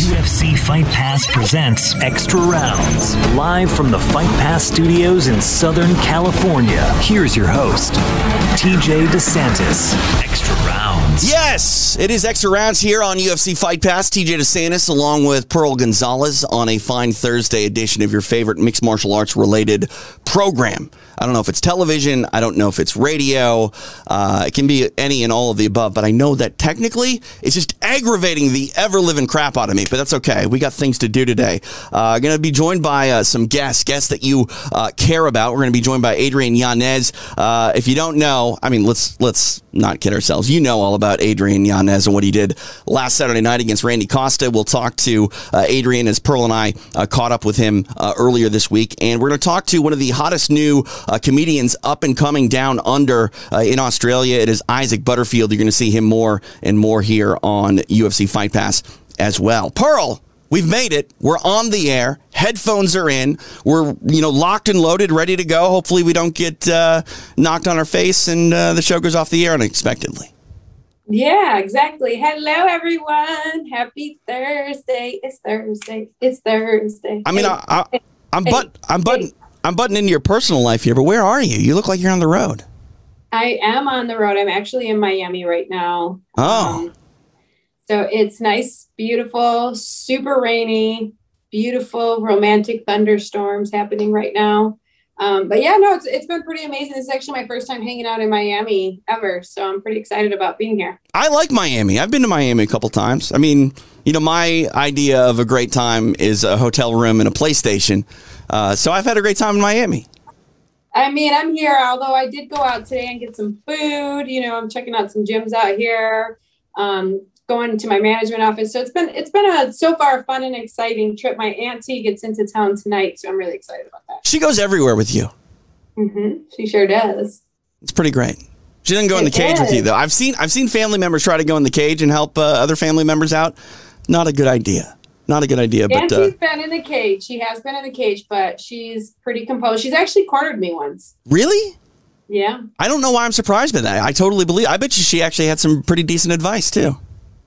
UFC Fight Pass presents Extra Rounds. Live from the Fight Pass studios in Southern California. Here's your host, TJ DeSantis. Extra Rounds. Yes, it is extra rounds here on UFC Fight Pass. TJ DeSantis along with Pearl Gonzalez on a fine Thursday edition of your favorite mixed martial arts related program. I don't know if it's television. I don't know if it's radio. Uh, it can be any and all of the above, but I know that technically it's just aggravating the ever living crap out of me, but that's okay. We got things to do today. Uh, going to be joined by uh, some guests, guests that you uh, care about. We're going to be joined by Adrian Yanez. Uh, if you don't know, I mean, let's let's not kid ourselves. You know all about Adrian Yanez and what he did last Saturday night against Randy Costa. We'll talk to uh, Adrian as Pearl and I uh, caught up with him earlier this week, and we're going to talk to one of the hottest new uh, comedians up and coming down under uh, in Australia. It is Isaac Butterfield. You're going to see him more and more here on UFC Fight Pass as well. Pearl. We've made it. We're on the air. Headphones are in. We're you know locked and loaded, ready to go. Hopefully, we don't get uh, knocked on our face and uh, the show goes off the air unexpectedly. Yeah, exactly. Hello, everyone. Happy Thursday. It's Thursday. It's Thursday. I mean, I, I, I'm but I'm button hey. I'm butting into your personal life here. But where are you? You look like you're on the road. I am on the road. I'm actually in Miami right now. Oh. Um, so it's nice, beautiful, super rainy, beautiful, romantic thunderstorms happening right now. Um, but yeah, no, it's it's been pretty amazing. This is actually my first time hanging out in Miami ever, so I'm pretty excited about being here. I like Miami. I've been to Miami a couple times. I mean, you know, my idea of a great time is a hotel room and a PlayStation. Uh, so I've had a great time in Miami. I mean, I'm here, although I did go out today and get some food. You know, I'm checking out some gyms out here, um, going to my management office. So it's been it's been a so far fun and exciting trip. My auntie gets into town tonight, so I'm really excited about that. She goes everywhere with you. hmm She sure does. It's pretty great. She doesn't go in the It cage with you though. I've seen I've seen family members try to go in the cage and help uh, other family members out. Not a good idea. Not a good idea. But uh, Auntie's been in the cage. She has been in the cage, but she's pretty composed. She's actually cornered me once. really, Yeah. I don't know why I'm surprised by that. I totally believe. I bet you she actually had some pretty decent advice too.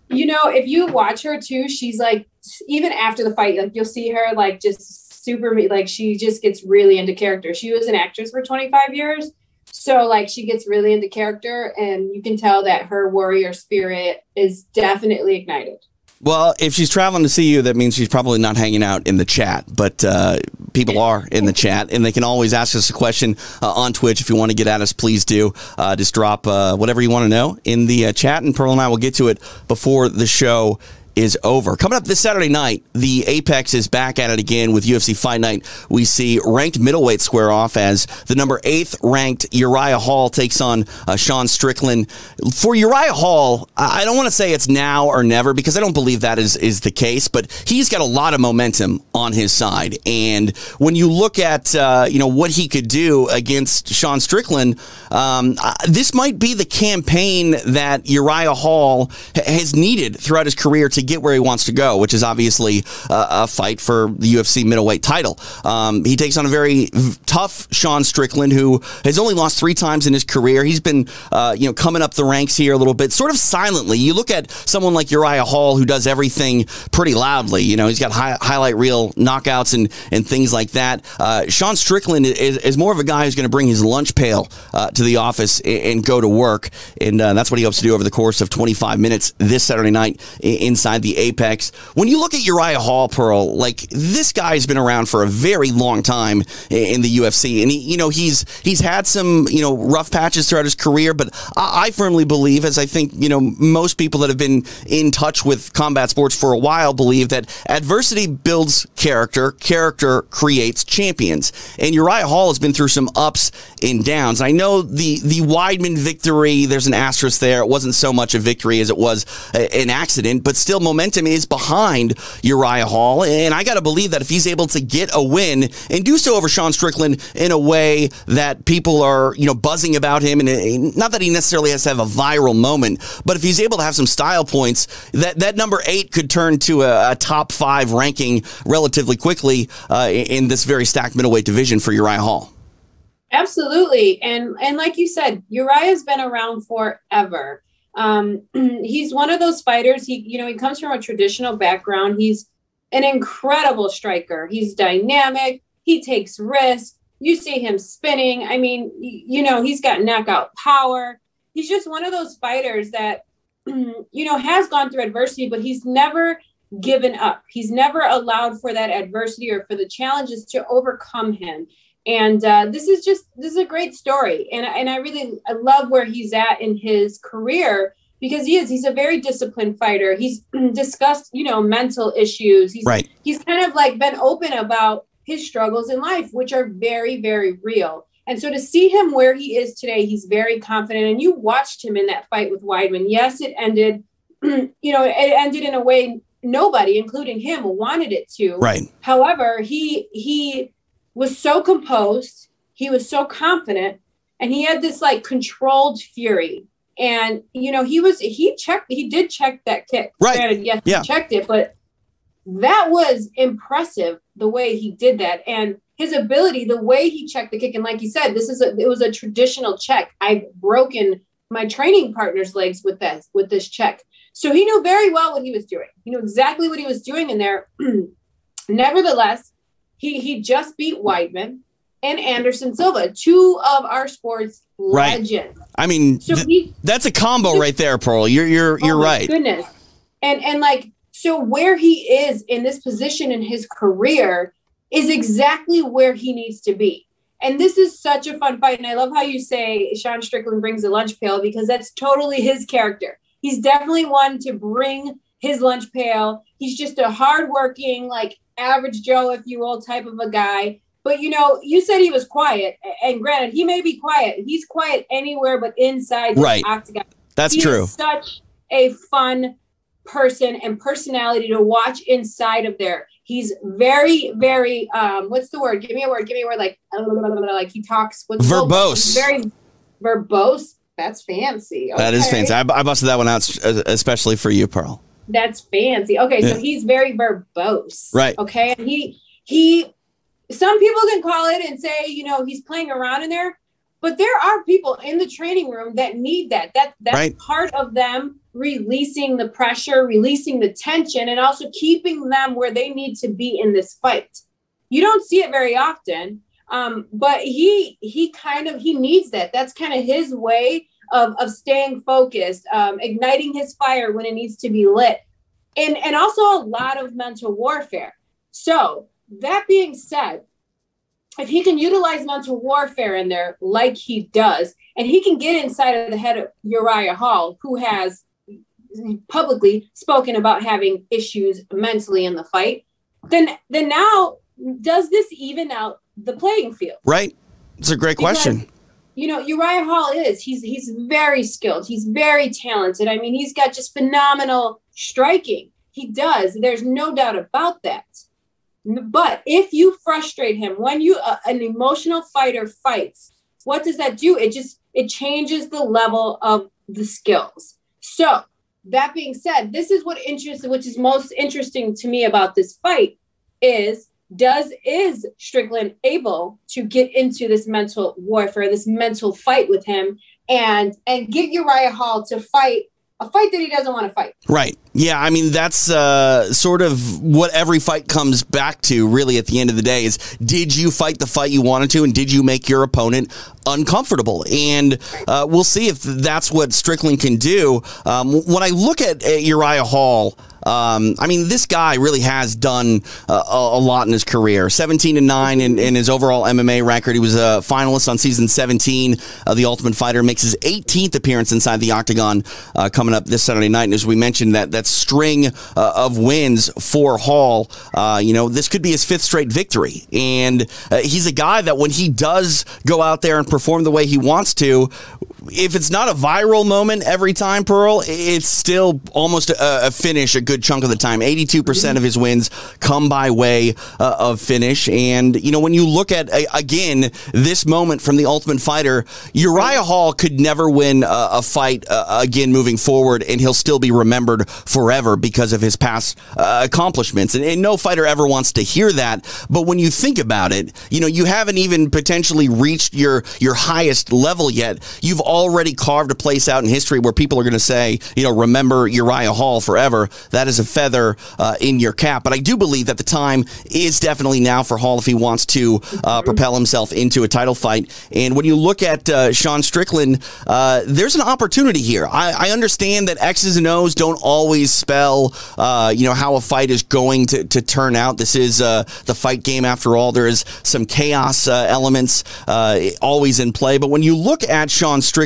You know, if you watch her too, she's like, even after the fight, like you'll see her like just super, like she just gets really into character. She was an actress for 25 years. So like she gets really into character and you can tell that her warrior spirit is definitely ignited. Well, if she's traveling to see you, that means she's probably not hanging out in the chat. But uh, people are in the chat, and they can always ask us a question uh, on Twitch. If you want to get at us, please do. Uh, just drop uh, whatever you want to know in the uh, chat, and Pearl and I will get to it before the show is over. Coming up this Saturday night, the Apex is back at it again with UFC Fight Night. We see ranked middleweight square off as the number eighth ranked Uriah Hall takes on uh, Sean Strickland. For Uriah Hall, I don't want to say it's now or never because I don't believe that is is the case, but he's got a lot of momentum on his side. And when you look at uh, you know what he could do against Sean Strickland, um, uh, this might be the campaign that Uriah Hall ha- has needed throughout his career to get where he wants to go, which is obviously uh, a fight for the UFC middleweight title. Um, he takes on a very tough Sean Strickland, who has only lost three times in his career. He's been, uh, you know, coming up the ranks here a little bit, sort of silently. You look at someone like Uriah Hall, who does everything pretty loudly. You know, he's got hi- highlight reel knockouts and and things like that. Uh, Sean Strickland is, is more of a guy who's going to bring his lunch pail uh, to the office and, and go to work, and uh, that's what he hopes to do over the course of 25 minutes this Saturday night i- inside the Apex. When you look at Uriah Hall, Pearl, like this guy's been around for a very long time in the UFC, and he, you know, he's he's had some you know rough patches throughout his career, but I, I firmly believe, as I think you know most people that have been in touch with combat sports for a while believe that adversity builds character, character creates champions, and Uriah Hall has been through some ups and downs. I know the the Weidman victory. There's an asterisk there. It wasn't so much a victory as it was a- an accident, but still momentum is behind Uriah Hall, and I got to believe that if he's able to get a win and do so over Sean Strickland in a way that people are you know buzzing about him, and not that he necessarily has to have a viral moment, but if he's able to have some style points, that that number eight could turn to a, a top five ranking relatively quickly uh, in this very stacked middleweight division for Uriah Hall. Absolutely. And and like you said, Uriah's been around forever. Um, he's one of those fighters. He, you know, he comes from a traditional background. He's an incredible striker. He's dynamic. He takes risks. You see him spinning. I mean, you know, he's got knockout power. He's just one of those fighters that, you know, has gone through adversity, but he's never given up. He's never allowed for that adversity or for the challenges to overcome him. And uh, this is just this is a great story, and and I really I love where he's at in his career because he is he's a very disciplined fighter. He's discussed you know mental issues. He's right. He's kind of like been open about his struggles in life, which are very very real. And so to see him where he is today, he's very confident. And you watched him in that fight with Weidman. Yes, it ended, you know, it ended in a way nobody, including him, wanted it to. Right. However, he he was so composed, he was so confident, and he had this like controlled fury. And you know, he was he checked he did check that kick. Right. Granted, yes, yeah. he checked it, but that was impressive the way he did that. And his ability, the way he checked the kick, and like you said, this is a it was a traditional check. I've broken my training partner's legs with this with this check. So he knew very well what he was doing. He knew exactly what he was doing in there. Nevertheless, he he just beat Weidman and Anderson Silva, two of our sports right. legends. I mean, so th- he, that's a combo right there, Pearl. You're you're oh you're my right. Goodness, and and like so, where he is in this position in his career is exactly where he needs to be. And this is such a fun fight. And I love how you say Sean Strickland brings the lunch pail because that's totally his character. He's definitely one to bring his lunch pail. He's just a hardworking, like average Joe, if you will, type of a guy. But you know, you said he was quiet, and granted, he may be quiet. He's quiet anywhere but inside right. the octagon. That's he true. such a fun person and personality to watch inside of there. He's very, very um, what's the word? Give me a word. Give me a word like like he talks with verbose. Very verbose. That's fancy. Okay. That is fancy. I, I, busted that one out especially for you, Pearl. That's fancy. Okay, yeah. so he's very verbose. Right. Okay. And he he some people can call it and say, you know, he's playing around in there, but there are people in the training room that need that. That that's right. part of them releasing the pressure, releasing the tension, and also keeping them where they need to be in this fight. You don't see it very often. Um, but he he kind of he needs that. That's kind of his way of of staying focused, um, igniting his fire when it needs to be lit, and and also a lot of mental warfare. So that being said, if he can utilize mental warfare in there like he does, and he can get inside of the head of Uriah Hall, who has publicly spoken about having issues mentally in the fight, then then now does this even out the playing field? Right. It's a great Because, question. You know, Uriah Hall is he's he's very skilled. He's very talented. I mean, he's got just phenomenal striking. He does. There's no doubt about that. But if you frustrate him when you uh, an emotional fighter fights, what does that do? It just it changes the level of the skills. So that being said, this is what interests, which is most interesting to me about this fight, is does is Strickland able to get into this mental warfare, this mental fight with him, and and get Uriah Hall to fight a fight that he doesn't want to fight. Right. Yeah. I mean, that's uh, sort of what every fight comes back to, really, at the end of the day is did you fight the fight you wanted to and did you make your opponent uncomfortable? And uh, we'll see if that's what Strickland can do. Um, when I look at, at Uriah Hall, um, I mean, this guy really has done uh, a, a, lot in his career. 17 and 9 in, in, his overall MMA record. He was a finalist on season 17 of The Ultimate Fighter. Makes his 18th appearance inside the octagon uh, coming up this Saturday night. And as we mentioned, that that string uh, of wins for Hall, uh, you know, this could be his fifth straight victory. And uh, he's a guy that when he does go out there and perform the way he wants to, if it's not a viral moment every time, Pearl, it's still almost a, a finish a good chunk of the time. 82% of his wins come by way uh, of finish. And, you know, when you look at, uh, again, this moment from the Ultimate Fighter, Uriah Hall could never win a, a fight uh, again moving forward, and he'll still be remembered forever because of his past uh, accomplishments. And, and no fighter ever wants to hear that. But when you think about it, you know, you haven't even potentially reached your, your highest level yet. You've already carved a place out in history where people are going to say, you know, remember Uriah Hall forever. That is a feather uh, in your cap. But I do believe that the time is definitely now for Hall if he wants to uh, propel himself into a title fight. And when you look at uh, Sean Strickland, uh, there's an opportunity here. I, I, understand that X's and O's don't always spell, uh, you know, how a fight is going to, to turn out. This is uh, the fight game after all. There is some chaos elements always in play. But when you look at Sean Strickland,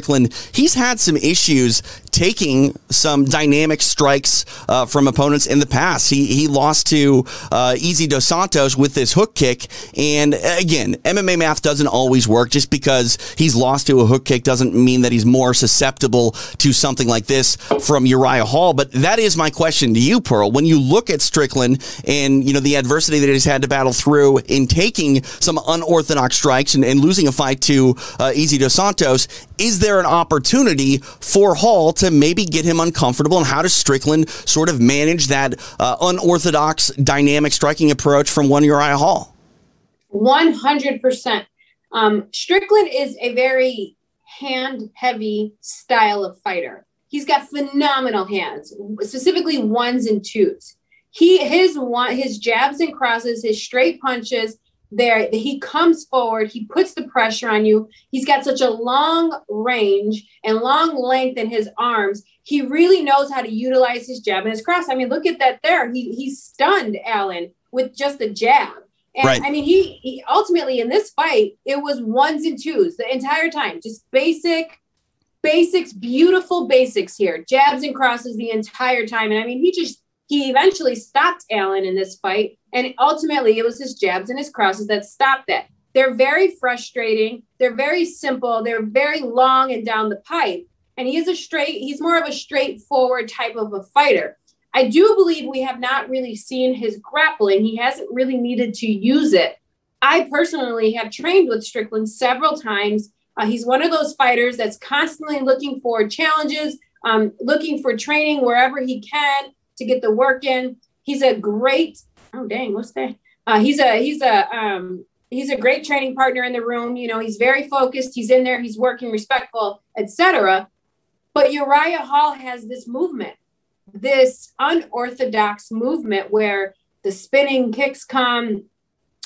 he's had some issues taking some dynamic strikes uh, from opponents in the past. He he lost to uh, Easy Dos Santos with this hook kick, and again, MMA math doesn't always work. Just because he's lost to a hook kick doesn't mean that he's more susceptible to something like this from Uriah Hall. But that is my question to you, Pearl. When you look at Strickland and you know the adversity that he's had to battle through in taking some unorthodox strikes and, and losing a fight to uh, Easy Dos Santos, is there an opportunity for Hall to maybe get him uncomfortable? And how does Strickland sort of manage that uh, unorthodox dynamic striking approach from one Uriah Hall? 100%. Um, Strickland is a very hand heavy style of fighter. He's got phenomenal hands, specifically ones and twos. He his one his jabs and crosses, his straight punches, there he comes forward he puts the pressure on you. He's got such a long range and long length in his arms. He really knows how to utilize his jab and his cross. I mean look at that there. He he's stunned allen with just a jab. And right. i mean he, he ultimately in this fight it was ones and twos the entire time. Just basic basics beautiful basics here. Jabs and crosses the entire time. And i mean he just he eventually stopped Allen in this fight. And ultimately, it was his jabs and his crosses that stopped that. They're very frustrating. They're very simple. They're very long and down the pipe. And he is a straight, he's more of a straightforward type of a fighter. I do believe we have not really seen his grappling. He hasn't really needed to use it. I personally have trained with Strickland several times. Uh, he's one of those fighters that's constantly looking for challenges, um, looking for training wherever he can to get the work in. He's a great, oh dang, what's that? Uh, he's a he's a um, he's a great training partner in the room. You know, he's very focused. He's in there. He's working, respectful, etc. But Uriah Hall has this movement, this unorthodox movement where the spinning kicks come.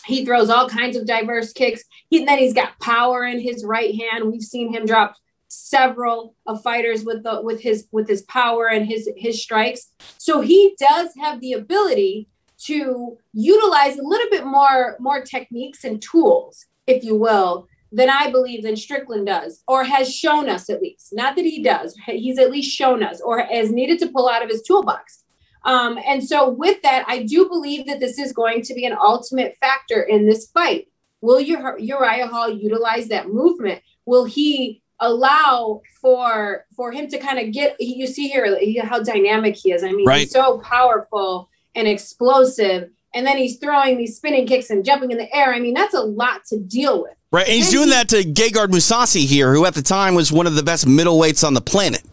He throws all kinds of diverse kicks. He, then he's got power in his right hand. We've seen him drop several of fighters with the with his with his power and his his strikes. So he does have the ability to utilize a little bit more more techniques and tools, if you will, than I believe than Strickland does, or has shown us at least. Not that he does, he's at least shown us, or has needed to pull out of his toolbox. Um, and so, with that, I do believe that this is going to be an ultimate factor in this fight. Will Uriah Hall utilize that movement? Will he allow for for him to kind of get you see here how dynamic he is i mean right. he's so powerful and explosive and then he's throwing these spinning kicks and jumping in the air i mean that's a lot to deal with right and he's and doing he, that to gegard mousasi here who at the time was one of the best middleweights on the planet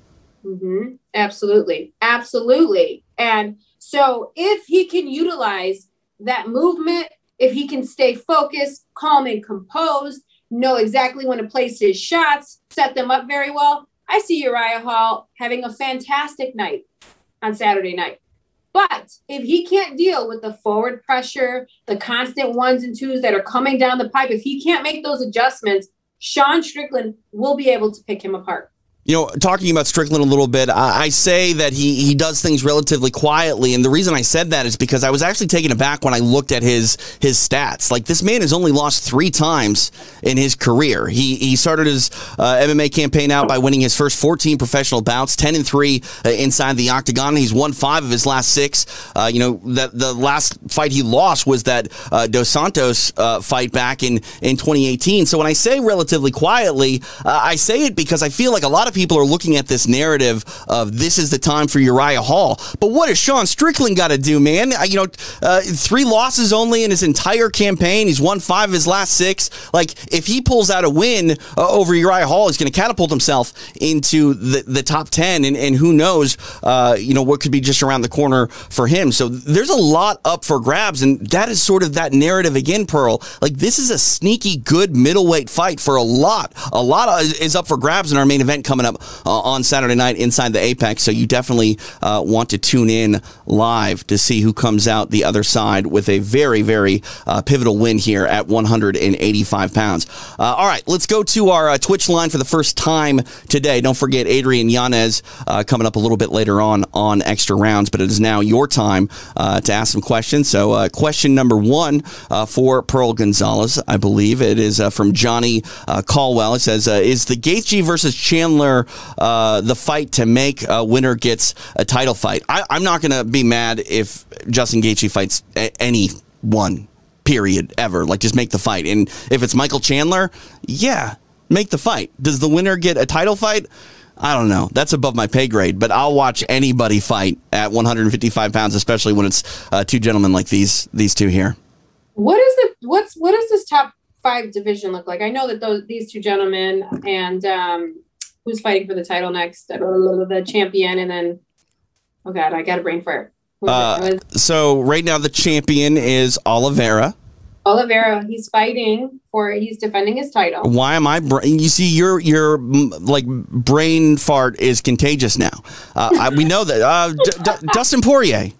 mm-hmm. absolutely absolutely and so if he can utilize that movement if he can stay focused calm and composed know exactly when to place his shots, set them up very well. I see Uriah Hall having a fantastic night on Saturday night. But if he can't deal with the forward pressure, the constant ones and twos that are coming down the pipe, if he can't make those adjustments, Sean Strickland will be able to pick him apart you know, talking about Strickland a little bit, I, I, say that he he does things relatively quietly, and the reason I said that is because I was actually taken aback when I looked at his his stats. Like this man has only lost three times in his career. He he started his uh, MMA campaign out by winning his first 14 professional bouts, 10 and three uh, inside the octagon. He's won five of his last six. Uh, you know that the last fight he lost was that uh, Dos Santos uh, fight back in in 2018. So when I say relatively quietly, uh, I say it because I feel like a lot of people are looking at this narrative of this is the time for Uriah Hall. But what has Sean Strickland got to do, man? Uh, you know, uh, three losses only in his entire campaign. He's won five of his last six. Like, if he pulls out a win uh, over Uriah Hall, he's going to catapult himself into the, the top 10. And, and who knows, uh, you know, what could be just around the corner for him. So there's a lot up for grabs. And that is sort of that narrative again, Pearl. Like, this is a sneaky good middleweight fight for a lot. A lot is up for grabs in our main event coming up uh, on Saturday night inside the Apex. So you definitely uh, want to tune in live to see who comes out the other side with a very, very uh, pivotal win here at 185 pounds. Uh, all right, let's go to our uh, Twitch line for the first time today. Don't forget Adrian Yanez uh, coming up a little bit later on on extra rounds, but it is now your time to ask some questions. So, question number one for Pearl Gonzalez, I believe it is from Johnny Caldwell. It says, "Is the Gaethje versus Chandler the fight to make a winner gets a title fight?" I, I'm not going to be mad if Justin Gaethje fights anyone. Period. Ever like just make the fight. And if it's Michael Chandler, yeah, make the fight. Does the winner get a title fight? I don't know. That's above my pay grade, but I'll watch anybody fight at 155 pounds, especially when it's uh, two gentlemen like these these two here. What is the what's what does this top five division look like? I know that those these two gentlemen and um, who's fighting for the title next, the champion, and then oh god, I got a brain fart. Uh, so right now the champion is Oliveira. Oliveira, he's fighting for he's defending his title. Why am I? Bra- you see, your your like brain fart is contagious now. Uh, I, we know that. Uh, D- D- Dustin Poirier.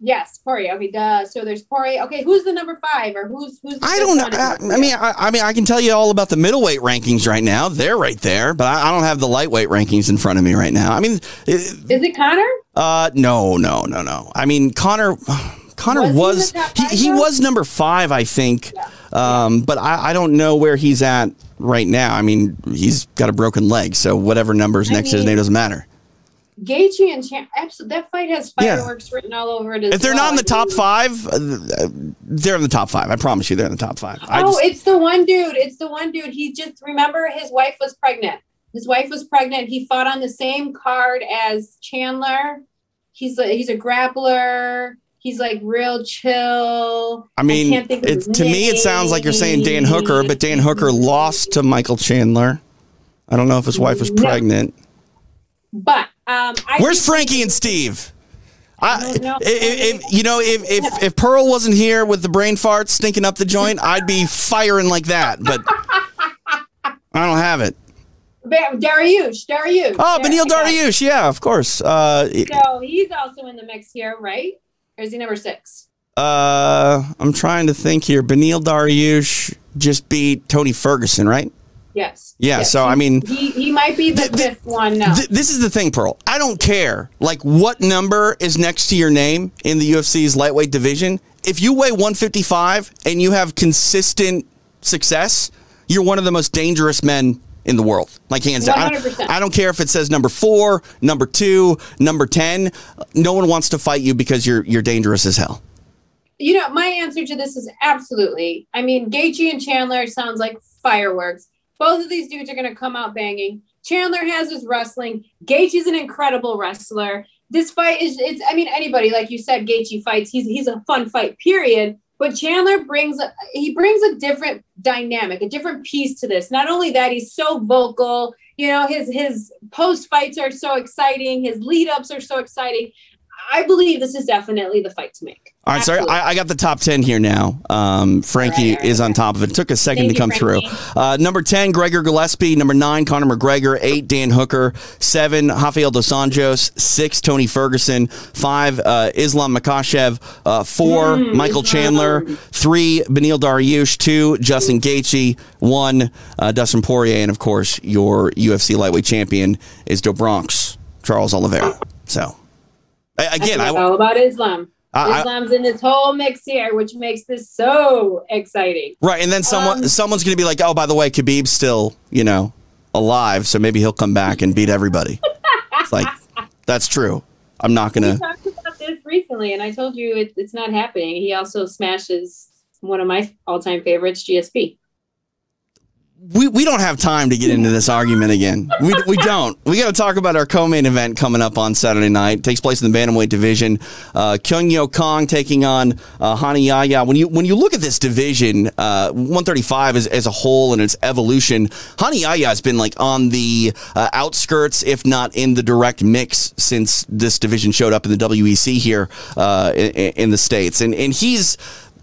Yes, Poirier. Okay, duh. So there's Poirier. Okay, who's the number five, or who's who's? I don't know. I, I, mean, I, I, mean, I can tell you all about the middleweight rankings right now. They're right there, but I, I don't have the lightweight rankings in front of me right now. I mean, is it Conor? Uh, no, no, no, no. I mean, Conor. Conor was, was he, he, was number five, I think. Yeah. Um, but I, I don't know where he's at right now. I mean, he's got a broken leg, so whatever number's next mean, to his name doesn't matter. Gaethje and Champ, that fight has fireworks yeah. written all over it. if they're well. not in the top five, uh, they're in the top five. I promise you, they're in the top five. oh, just, it's the one dude. It's the one dude. He just remember his wife was pregnant. His wife was pregnant. He fought on the same card as Chandler. He's a, he's a grappler. He's like real chill. I mean, I it, to name. me, it sounds like you're saying Dan Hooker, but Dan Hooker lost to Michael Chandler. I don't know if his wife was pregnant. No. But um, where's Frankie and Steve? I, if, if, you know, if, if if Pearl wasn't here with the brain farts stinking up the joint, I'd be firing like that. But I don't have it. Dariush, Dariush. Oh, Beneil Dariush, yeah, of course. Uh, so he's also in the mix here, right? Or is he number six? Uh, I'm trying to think here. Beneil Dariush just beat Tony Ferguson, right? Yes. Yeah. Yes. So I mean, he, he might be the th- fifth one now. Th- this is the thing, Pearl. I don't care like what number is next to your name in the UFC's lightweight division. If you weigh 155 and you have consistent success, you're one of the most dangerous men in the world. Like hands down. I don't, I don't care if it says number four, number two, number ten. No one wants to fight you because you're you're dangerous as hell. You know, my answer to this is absolutely. I mean, Gaethje and Chandler sounds like fireworks. Both of these dudes are going to come out banging. Chandler has his wrestling. Gaethje is an incredible wrestler. This fight is it's I mean anybody like you said Gaethje fights. He's he's a fun fight period. But Chandler brings a, he brings a different dynamic, a different piece to this. Not only that, he's so vocal. You know, his his post fights are so exciting. His lead ups are so exciting. I believe this is definitely the fight to make. All right, sorry, I, I, got the top 10 here now. Um, Frankie right, right, is on top of it. it took a second Thank to come you, through. Uh, number 10, Gregor Gillespie. Number 9, Conor McGregor. 8, Dan Hooker. 7, Rafael Dos Anjos. 6, Tony Ferguson. 5, uh, Islam Makhachev. Uh, 4, mm, Michael Chandler. 3, Beneil Dariush. 2, Justin Gaethje. 1, uh, Dustin Poirier. And, of course, your UFC lightweight champion is Do Bronx, Charles Oliveira. So, again, I, all about Islam. Islam's in this whole mix here, which makes this so exciting. Right, and then someone um, someone's going to be like, "Oh, by the way, Khabib's still, you know, alive, so maybe he'll come back and beat everybody." it's like that's true. I'm not going to. We talked about this recently, and I told you it, it's not happening. He also smashes one of my all-time favorites, GSP. We, we don't have time to get into this argument again. We, we don't. We got to talk about our co-main event coming up on Saturday night. It takes place in the bantamweight division. Uh, Kyung Ho Kang taking on uh, Rani Yahya. When you when you look at this division, uh, 135 as, as a whole and its evolution, Rani Yahya has been like on the uh, outskirts, if not in the direct mix, since this division showed up in the WEC here uh, in, in the states, and and he's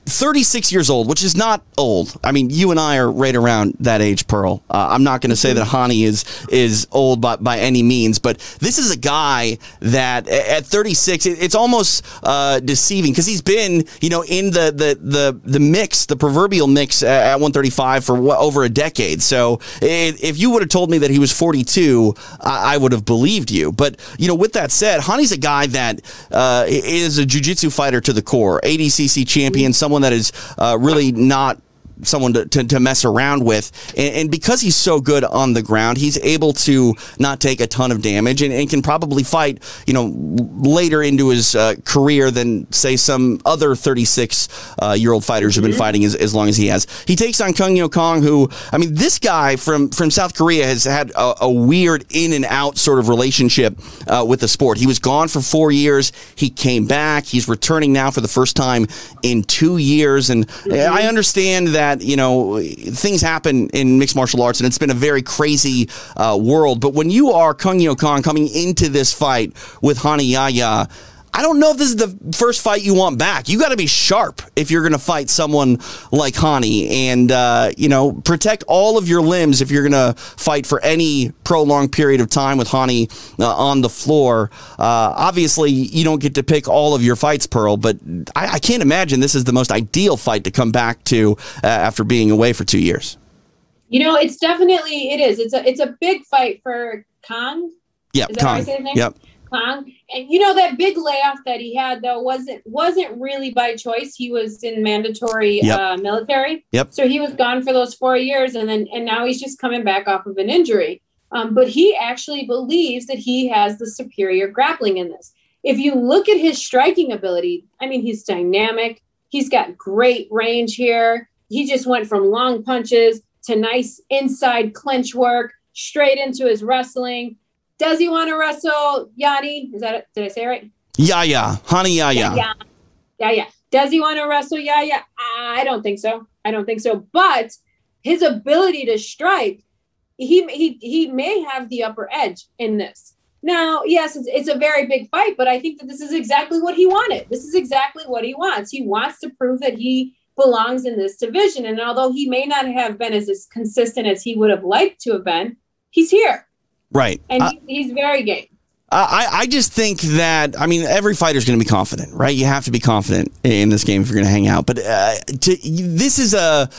36 years old, which is not old. I mean, you and I are right around that age, Pearl. Uh, I'm not going to say that Rani is is old by, by any means, but this is a guy that at 36, it, it's almost uh, deceiving because he's been, you know, in the, the the the mix, the proverbial mix at 135 for what, over a decade. So it, if you would have told me that he was 42, I, I, would have believed you. But you know, with that said, Rani's a guy that uh, is a jiu-jitsu fighter to the core, ADCC champion, someone someone that is uh, really not someone to, to, to, mess around with. And, and, because he's so good on the ground, he's able to not take a ton of damage and, and can probably fight, you know, later into his uh, career than, say, some other 36 uh, year old fighters who've been mm-hmm. fighting as, as long as he has. He takes on Kyung Ho Kang, who, I mean, this guy from, from South Korea has had a, a weird in and out sort of relationship uh, with the sport. He was gone for four years. He came back. He's returning now for the first time in two years. And mm-hmm. I understand that that you know things happen in mixed martial arts, and it's been a very crazy uh, world. But when you are Kyung Ho Kang coming into this fight with Rani Yahya. I don't know if this is the first fight you want back. You got to be sharp if you're going to fight someone like Rani, and uh, you know protect all of your limbs if you're going to fight for any prolonged period of time with Rani uh, on the floor. Uh, obviously, you don't get to pick all of your fights, Pearl, but I, I, can't imagine this is the most ideal fight to come back to uh, after being away for two years. You know, it's definitely it is. It's a it's a big fight for Khan. Yep, Khan. Yep. And you know that big layoff that he had though wasn't wasn't really by choice. He was in mandatory yep. uh, military. Yep. So he was gone for those four years, and then and now he's just coming back off of an injury. Um, but he actually believes that he has the superior grappling in this. If you look at his striking ability, I mean, he's dynamic. He's got great range here. He just went from long punches to nice inside clinch work, straight into his wrestling does he want to wrestle Yanni? Is that it? Did I say it right? Yeah, yeah. Honey, yeah, yeah. Yeah, yeah. yeah. Does he want to wrestle Yahya? I don't think so. I don't think so. But his ability to strike, he he he may have the upper edge in this. Now, yes, it's, it's a very big fight, but I think that this is exactly what he wanted. This is exactly what he wants. He wants to prove that he belongs in this division. And although he may not have been as, as consistent as he would have liked to have been, he's here. Right. And uh, he's very game. I, I just think that I mean every fighter is going to be confident, right? You have to be confident in this game if you're going to hang out. But uh, to, this is a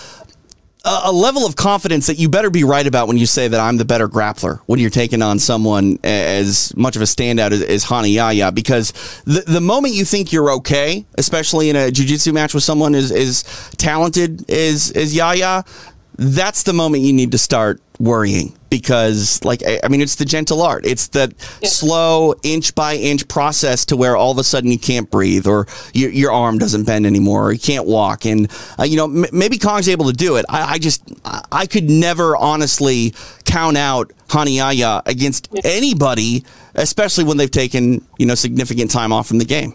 a level of confidence that you better be right about when you say that I'm the better grappler when you're taking on someone as much of a standout as, as Rani Yahya because the, the moment you think you're okay, especially in a jiu-jitsu match with someone as, as talented as, as Yahya, that's the moment you need to start worrying because like i mean it's the gentle art it's the yeah. slow inch by inch process to where all of a sudden you can't breathe or your, your arm doesn't bend anymore or you can't walk and uh, you know m- maybe kang's able to do it I, I, just i could never honestly count out Rani Yahya against yeah. anybody especially when they've taken you know significant time off from the game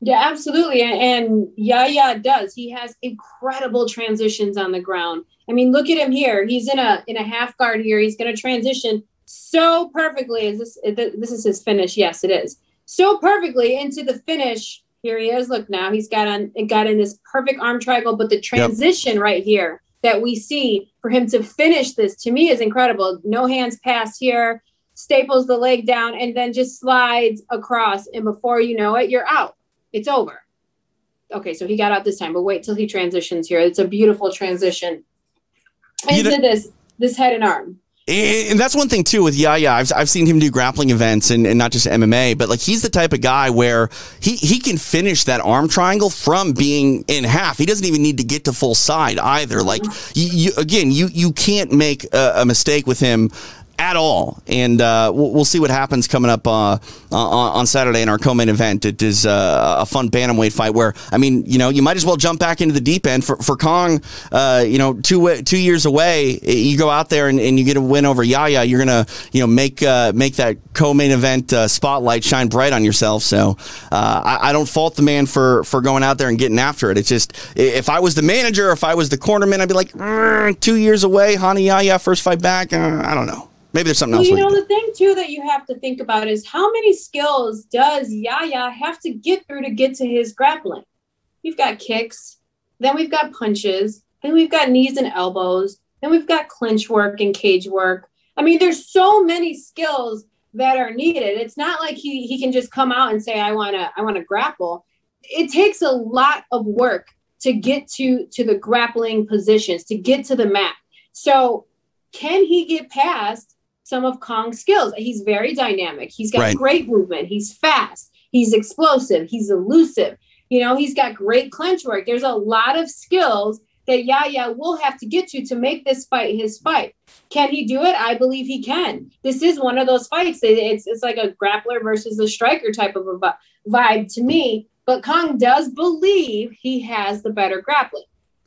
yeah, absolutely. And Yahya does. He has incredible transitions on the ground. I mean, look at him here. He's in a in a half guard here. He's going to transition so perfectly. Is this this is his finish? Yes, it is. So perfectly into the finish. Here he is. Look now, he's got on got in this perfect arm triangle, but the transition yep. right here that we see for him to finish this to me is incredible. No hands pass here, staples the leg down, and then just slides across. And before you know it, you're out it's over. Okay, so he got out this time, but wait till he transitions here. It's a beautiful transition into know, this this head and arm. And that's one thing too with Yahya. I've, I've seen him do grappling events and, and not just MMA, but like he's the type of guy where he, he can finish that arm triangle from being in half. He doesn't even need to get to full side either. Like uh-huh. you, you again, you you can't make a, a mistake with him at all. And uh, we'll, see what happens coming up uh, on, Saturday in our co-main event. It is uh, a fun bantamweight fight where I mean, you know, you might as well jump back into the deep end for for Kang. Uh, you know, two two years away, you go out there and, and you get a win over Yahya. You're gonna you know make uh, make that co-main event uh, spotlight shine bright on yourself. So I, I, don't fault the man for for going out there and getting after it. It's just if I was the manager, if I was the cornerman, I'd be like, mm, two years away, Rani Yahya first fight back. I don't know. Maybe there's something well, else. You know, the thing too that you have to think about is how many skills does Yahya have to get through to get to his grappling? We've got kicks, then we've got punches, then we've got knees and elbows, then we've got clinch work and cage work. I mean, there's so many skills that are needed. It's not like he he can just come out and say, I wanna, I wanna grapple. It takes a lot of work to get to to the grappling positions, to get to the mat. So can he get past some of Kang's skills. He's very dynamic. He's got right. great movement. He's fast. He's explosive. He's elusive. You know, he's got great clinch work. There's a lot of skills that Yahya will have to get to to make this fight his fight. Can he do it? I believe he can. This is one of those fights. It's it's like a grappler versus a striker type of a vibe to me. But Kang does believe he has the better grappling.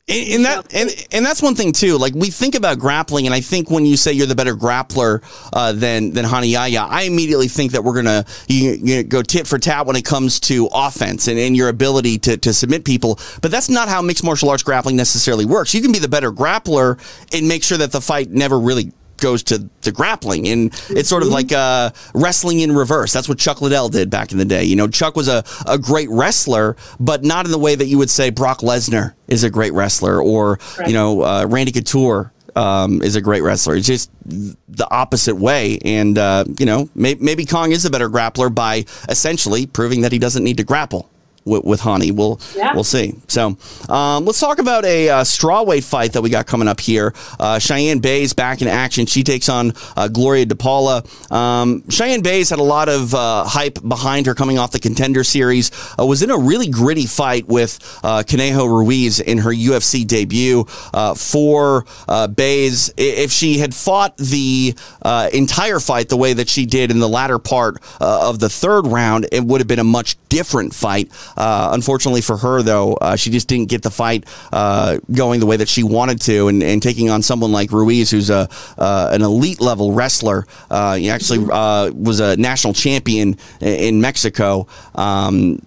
And, and, that and and that's one thing too. Like we think about grappling, and I think when you say you're the better grappler uh, than than Rani Yahya, I immediately think that we're gonna you, you go tit for tat when it comes to offense and, and your ability to, to submit people. But that's not how mixed martial arts grappling necessarily works. You can be the better grappler and make sure that the fight never really goes to the grappling, and it's sort of mm-hmm. like uh, wrestling in reverse. That's what Chuck Liddell did back in the day. You know, Chuck was a, a great wrestler, but not in the way that you would say Brock Lesnar is a great wrestler, or right. you know, uh, Randy Couture um, is a great wrestler. It's just the opposite way. And, uh, you know, may- maybe Kang is a better grappler by essentially proving that he doesn't need to grapple with, with Rani. We'll yeah. we'll see. So um, let's talk about a uh, strawweight fight that we got coming up here. Uh, Cheyanne Buys back in action. She takes on uh, Gloria DePaula. Um, Cheyanne Buys had a lot of uh, hype behind her coming off the Contender Series. Uh, was in a really gritty fight with uh, Conejo Ruiz in her UFC debut. for Buys, if she had fought the entire fight the way that she did in the latter part of the third round, it would have been a much different fight. Uh, unfortunately for her, though, uh, she just didn't get the fight uh, going the way that she wanted to, and, and taking on someone like Ruiz, who's a uh, an elite level wrestler. Uh, he actually was a national champion in Mexico. Um,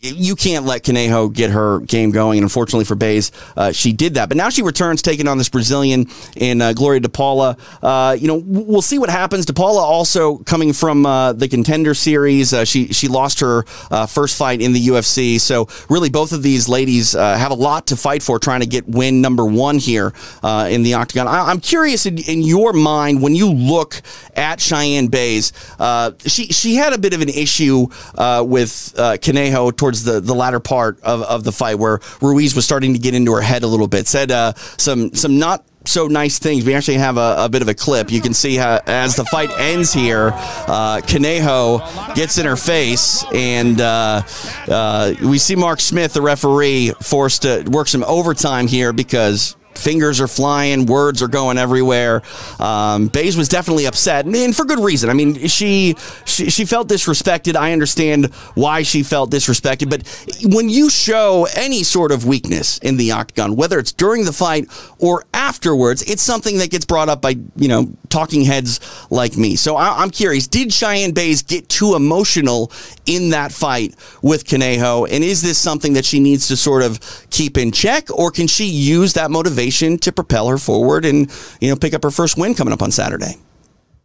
you can't let Conejo get her game going. And unfortunately for Buys, uh, she did that. But now she returns taking on this Brazilian in uh, Gloria DePaula. Uh, you know, we'll see what happens. DePaula also coming from uh, the contender series. Uh, she she lost her uh, first fight in the UFC. So really, both of these ladies have a lot to fight for, trying to get win number one here in the octagon. I, am curious in, in, your mind when you look at Cheyanne Buys. she she had a bit of an issue with Conejo towards the, the latter part of, of the fight where Ruiz was starting to get into her head a little bit. Said uh, some some not so nice things. We actually have a, a, bit of a clip. You can see how, as the fight ends here, uh, Conejo gets in her face, and uh, uh, we see Mark Smith, the referee, forced to work some overtime here because fingers are flying, words are going everywhere. Um, Buys was definitely upset, and for good reason. I mean, she, she she felt disrespected. I understand why she felt disrespected, but when you show any sort of weakness in the octagon, whether it's during the fight or afterwards, it's something that gets brought up by you know talking heads like me. So I, am curious: Did Cheyanne Buys get too emotional in that fight with Conejo, and is this something that she needs to sort of keep in check, or can she use that motivation? To propel her forward and you know pick up her first win coming up on Saturday.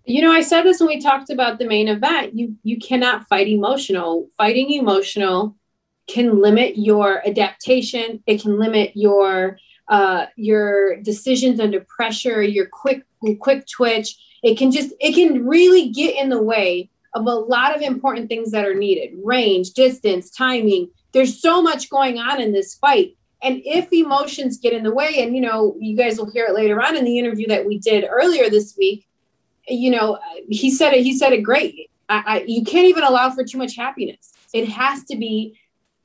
You know, I said this when we talked about the main event. You you cannot fight emotional. Fighting emotional can limit your adaptation. It can limit your uh, your decisions under pressure, your quick quick twitch. It can just it can really get in the way of a lot of important things that are needed: range, distance, timing. There's so much going on in this fight and if emotions get in the way, and you know, you guys will hear it later on in the interview that we did earlier this week, you know, he said it, he said it great. I, I, you can't even allow for too much happiness. It has to be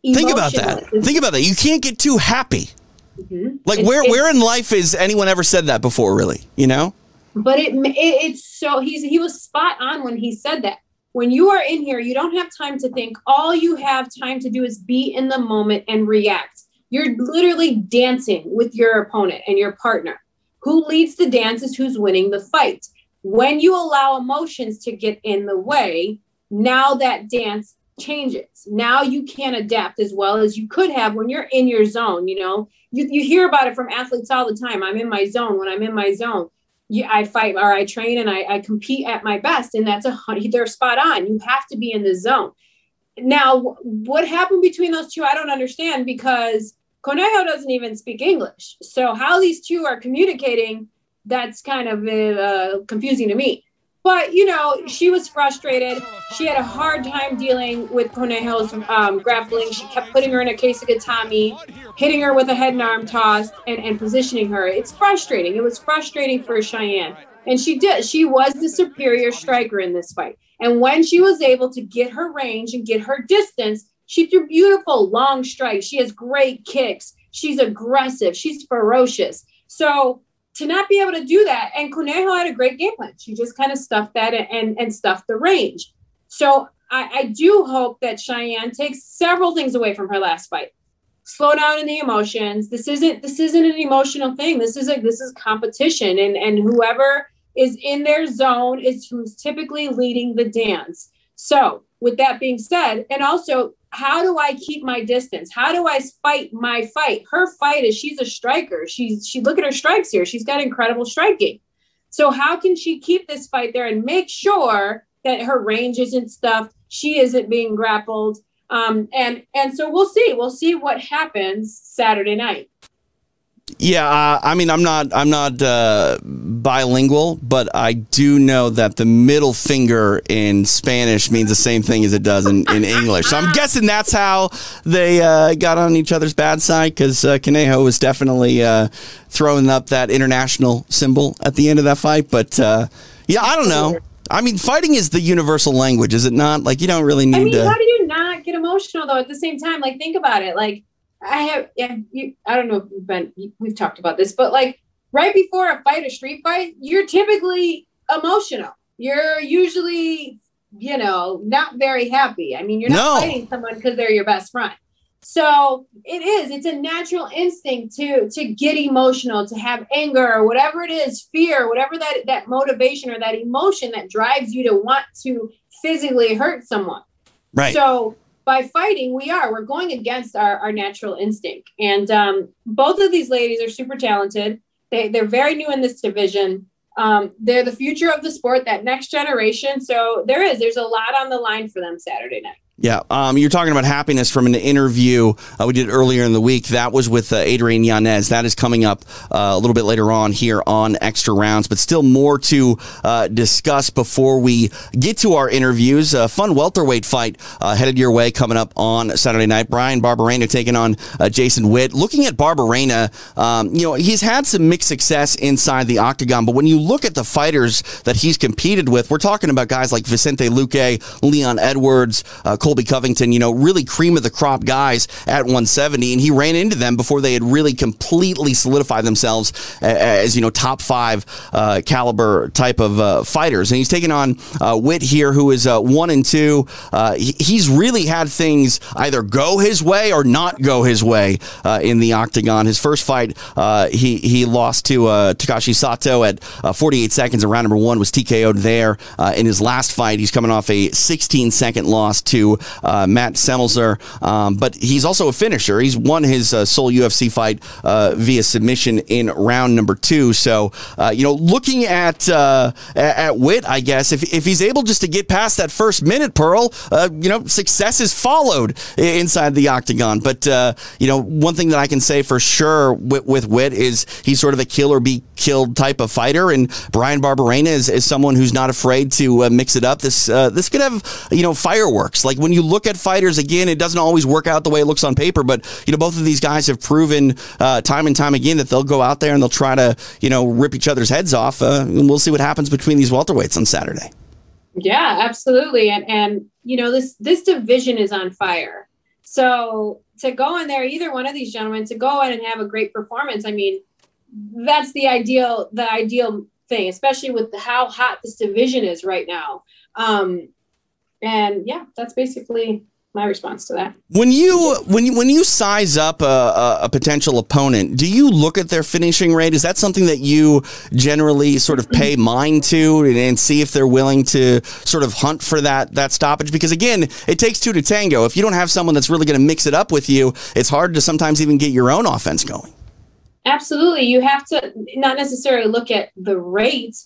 Think about that. Think about that. You can't get too happy. Mm-hmm. Like it's, where it's, where in life is anyone ever said that before really, you know? But it, it it's so he's he was spot on when he said that. When you are in here, you don't have time to think. All you have time to do is be in the moment and react. You're literally dancing with your opponent and your partner. Who leads the dance is who's winning the fight. When you allow emotions to get in the way, now that dance changes. Now you can't adapt as well as you could have when you're in your zone. You know, you, you hear about it from athletes all the time. I'm in my zone. When I'm in my zone, you, I fight or I train and I, I compete at my best. And that's a they're spot on. You have to be in the zone. Now, what happened between those two, I don't understand because Conejo doesn't even speak English. So how these two are communicating, that's kind of uh, confusing to me. But you know, she was frustrated. She had a hard time dealing with Conejo's um, grappling. She kept putting her in a kesa gatame, hitting her with a head and arm toss, and, and positioning her. It's frustrating. It was frustrating for Cheyanne. And she did. She was the superior striker in this fight. And when she was able to get her range and get her distance, she threw beautiful long strikes. She has great kicks. She's aggressive. She's ferocious. So to not be able to do that, and Conejo had a great game plan. She just kind of stuffed that and, and, stuffed the range. So I, I do hope that Cheyanne takes several things away from her last fight. Slow down in the emotions. This isn't this isn't an emotional thing. This is a this is competition, and and whoever is in their zone is who's typically leading the dance. So with that being said, and also how do I keep my distance? How do I fight my fight? Her fight is she's a striker. She's she look at her strikes here. She's got incredible striking. So how can she keep this fight there and make sure that her range isn't stuffed, she isn't being grappled, um, and and so we'll see. We'll see what happens Saturday night. Yeah, uh, I mean, I'm not, I'm not uh, bilingual, but I do know that the middle finger in Spanish means the same thing as it does in, in English. So I'm guessing that's how they uh, got on each other's bad side because uh, Conejo was definitely uh, throwing up that international symbol at the end of that fight. But uh, yeah, I don't know. I mean, fighting is the universal language, is it not? Like, you don't really need I mean, to. How do you not get emotional though? At the same time, like, think about it. Like I have, yeah, you, I don't know if you've been, we've talked about this, but like right before a fight, a street fight, you're typically emotional. You're usually, you know, not very happy. I mean, you're not no. fighting someone because they're your best friend. So it is, it's a natural instinct to to get emotional, to have anger or whatever it is, fear, whatever that that motivation or that emotion that drives you to want to physically hurt someone. Right. So by fighting, we are. We're going against our, our natural instinct. And um, both of these ladies are super talented. They, they're very new in this division. Um, they're the future of the sport, that next generation. So there is, there's a lot on the line for them Saturday night. Yeah, um, you're talking about happiness from an interview uh, we did earlier in the week. That was with uh, Adrian Yanez. That is coming up uh, a little bit later on here on Extra Rounds, but still more to uh, discuss before we get to our interviews. A fun welterweight fight uh, headed your way coming up on Saturday night. Bryan Barberena taking on uh, Jason Witt. Looking at Barberena, um, you know, he's had some mixed success inside the octagon, but when you look at the fighters that he's competed with, we're talking about guys like Vicente Luque, Leon Edwards, Colby Covington, you know, really cream of the crop guys at 170, and he ran into them before they had really completely solidified themselves as, you know, top five uh, caliber type of uh, fighters. And he's taking on uh, Witt here, who is uh, one and two. Uh, he's really had things either go his way or not go his way uh, in the octagon. His first fight, he, he lost to Takashi Sato at 48 seconds, and round number one was TKO'd there. in his last fight, he's coming off a 16 second loss to uh, Matt Semelsberger. Um, but he's also a finisher. He's won his uh, sole UFC fight uh, via submission in round number two. So, uh, you know, looking at uh, at Witt, I guess if, if he's able just to get past that first minute, Pearl, you know, success is followed inside the octagon. But you know, one thing that I can say for sure with, with Witt is he's sort of a kill or be killed type of fighter, and Bryan Barberena is, is someone who's not afraid to mix it up. This this could have you know fireworks like when you look at fighters again, it doesn't always work out the way it looks on paper. But you know, both of these guys have proven uh, time and time again that they'll go out there and they'll try to you know rip each other's heads off. Uh, and we'll see what happens between these welterweights on Saturday. Yeah, absolutely. And and you know this this division is on fire. So to go in there, either one of these gentlemen to go in and have a great performance. I mean, that's the ideal the ideal thing, especially with how hot this division is right now. Um, and yeah, that's basically my response to that. When you when you when you size up a, a, potential opponent, do you look at their finishing rate? Is that something that you generally sort of pay mind to and, and, see if they're willing to sort of hunt for that that stoppage? Because again, it takes two to tango. If you don't have someone that's really going to mix it up with you, it's hard to sometimes even get your own offense going. Absolutely, you have to not necessarily look at the rate,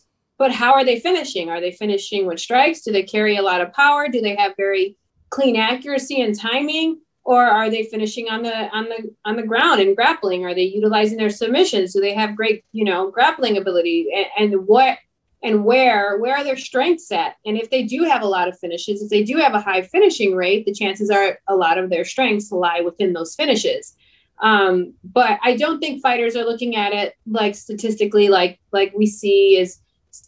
but how are they finishing? Are they finishing with strikes? Do they carry a lot of power? Do they have very clean accuracy and timing or are they finishing on the on the on the ground and grappling are they utilizing their submissions do they have great you know grappling ability and, and what and where where are their strengths at and if they do have a lot of finishes if they do have a high finishing rate the chances are a lot of their strengths lie within those finishes um, but i don't think fighters are looking at it like statistically like like we see is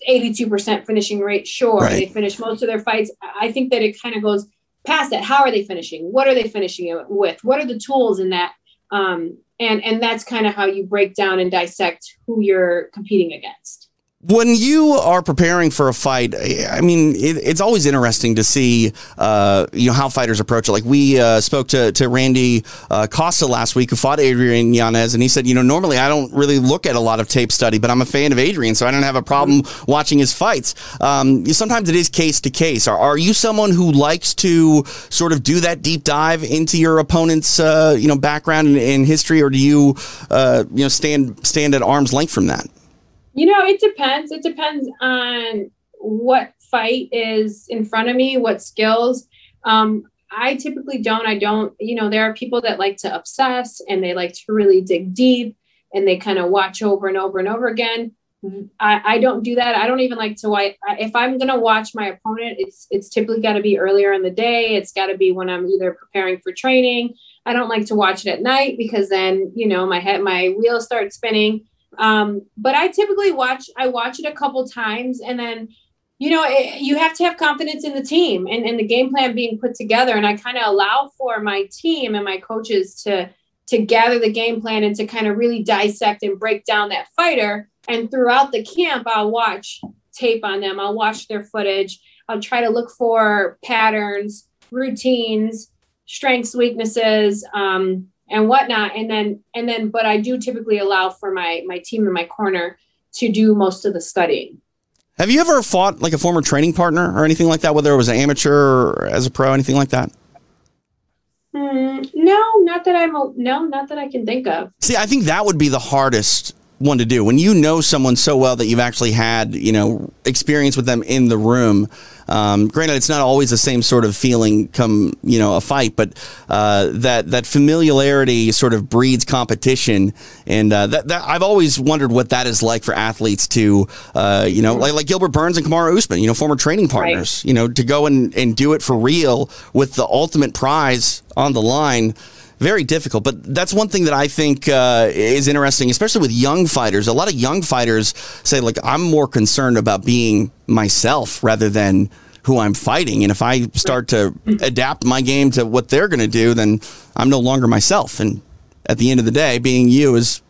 82% finishing rate sure right. they finish most of their fights. I think that it kind of goes past that. How are they finishing? What are they finishing it with? What are the tools in that? Um, and and that's kind of how you break down and dissect who you're competing against when you are preparing for a fight, I mean, it, it's always interesting to see, uh, you know, how fighters approach it. Like we uh, spoke to, to Randy uh, Costa last week, who fought Adrian Yanez, and he said, you know, normally I don't really look at a lot of tape study, but I'm a fan of Adrian, so I don't have a problem watching his fights. Um, sometimes it is case to case. Are, are you someone who likes to sort of do that deep dive into your opponent's, uh, you know, background and, and, history, or do you, uh, you know, stand stand at arm's length from that? You know, it depends. It depends on what fight is in front of me, what skills. Um, I typically don't. I don't, you know, there are people that like to obsess and they like to really dig deep and they kind of watch over and over and over again. I, I don't do that. I don't even like to watch. If I'm going to watch my opponent, it's it's typically got to be earlier in the day. It's got to be when I'm either preparing for training. I don't like to watch it at night because then you know my head my wheels start spinning. Um, but I typically watch, I watch it a couple times and then, you know, it, you have to have confidence in the team and, and the game plan being put together. And I kind of allow for my team and my coaches to, to gather the game plan and to kind of really dissect and break down that fighter. And throughout the camp, I'll watch tape on them. I'll watch their footage. I'll try to look for patterns, routines, strengths, weaknesses, um, and whatnot. And then and then but i do typically allow for my my team in my corner to do most of the studying. Have you ever fought like a former training partner or anything like that whether it was an amateur or as a pro anything like that? Mm, no not that i'm a, no not that i can think of. See i think that would be the hardest one to do when you know someone so well that you've actually had you know experience with them in the room um, granted it's not always the same sort of feeling come you know a fight but uh, that that familiarity sort of breeds competition and uh, that, that I've always wondered what that is like for athletes to uh, you know like like Gilbert Burns and Kamaru Usman you know former training partners right. you know to go and, and do it for real with the ultimate prize on the line very difficult. But that's one thing that I think uh, is interesting, especially with young fighters. A lot of young fighters say, like, I'm more concerned about being myself rather than who I'm fighting. And if I start to adapt my game to what they're going to do, then I'm no longer myself. And at the end of the day, being you is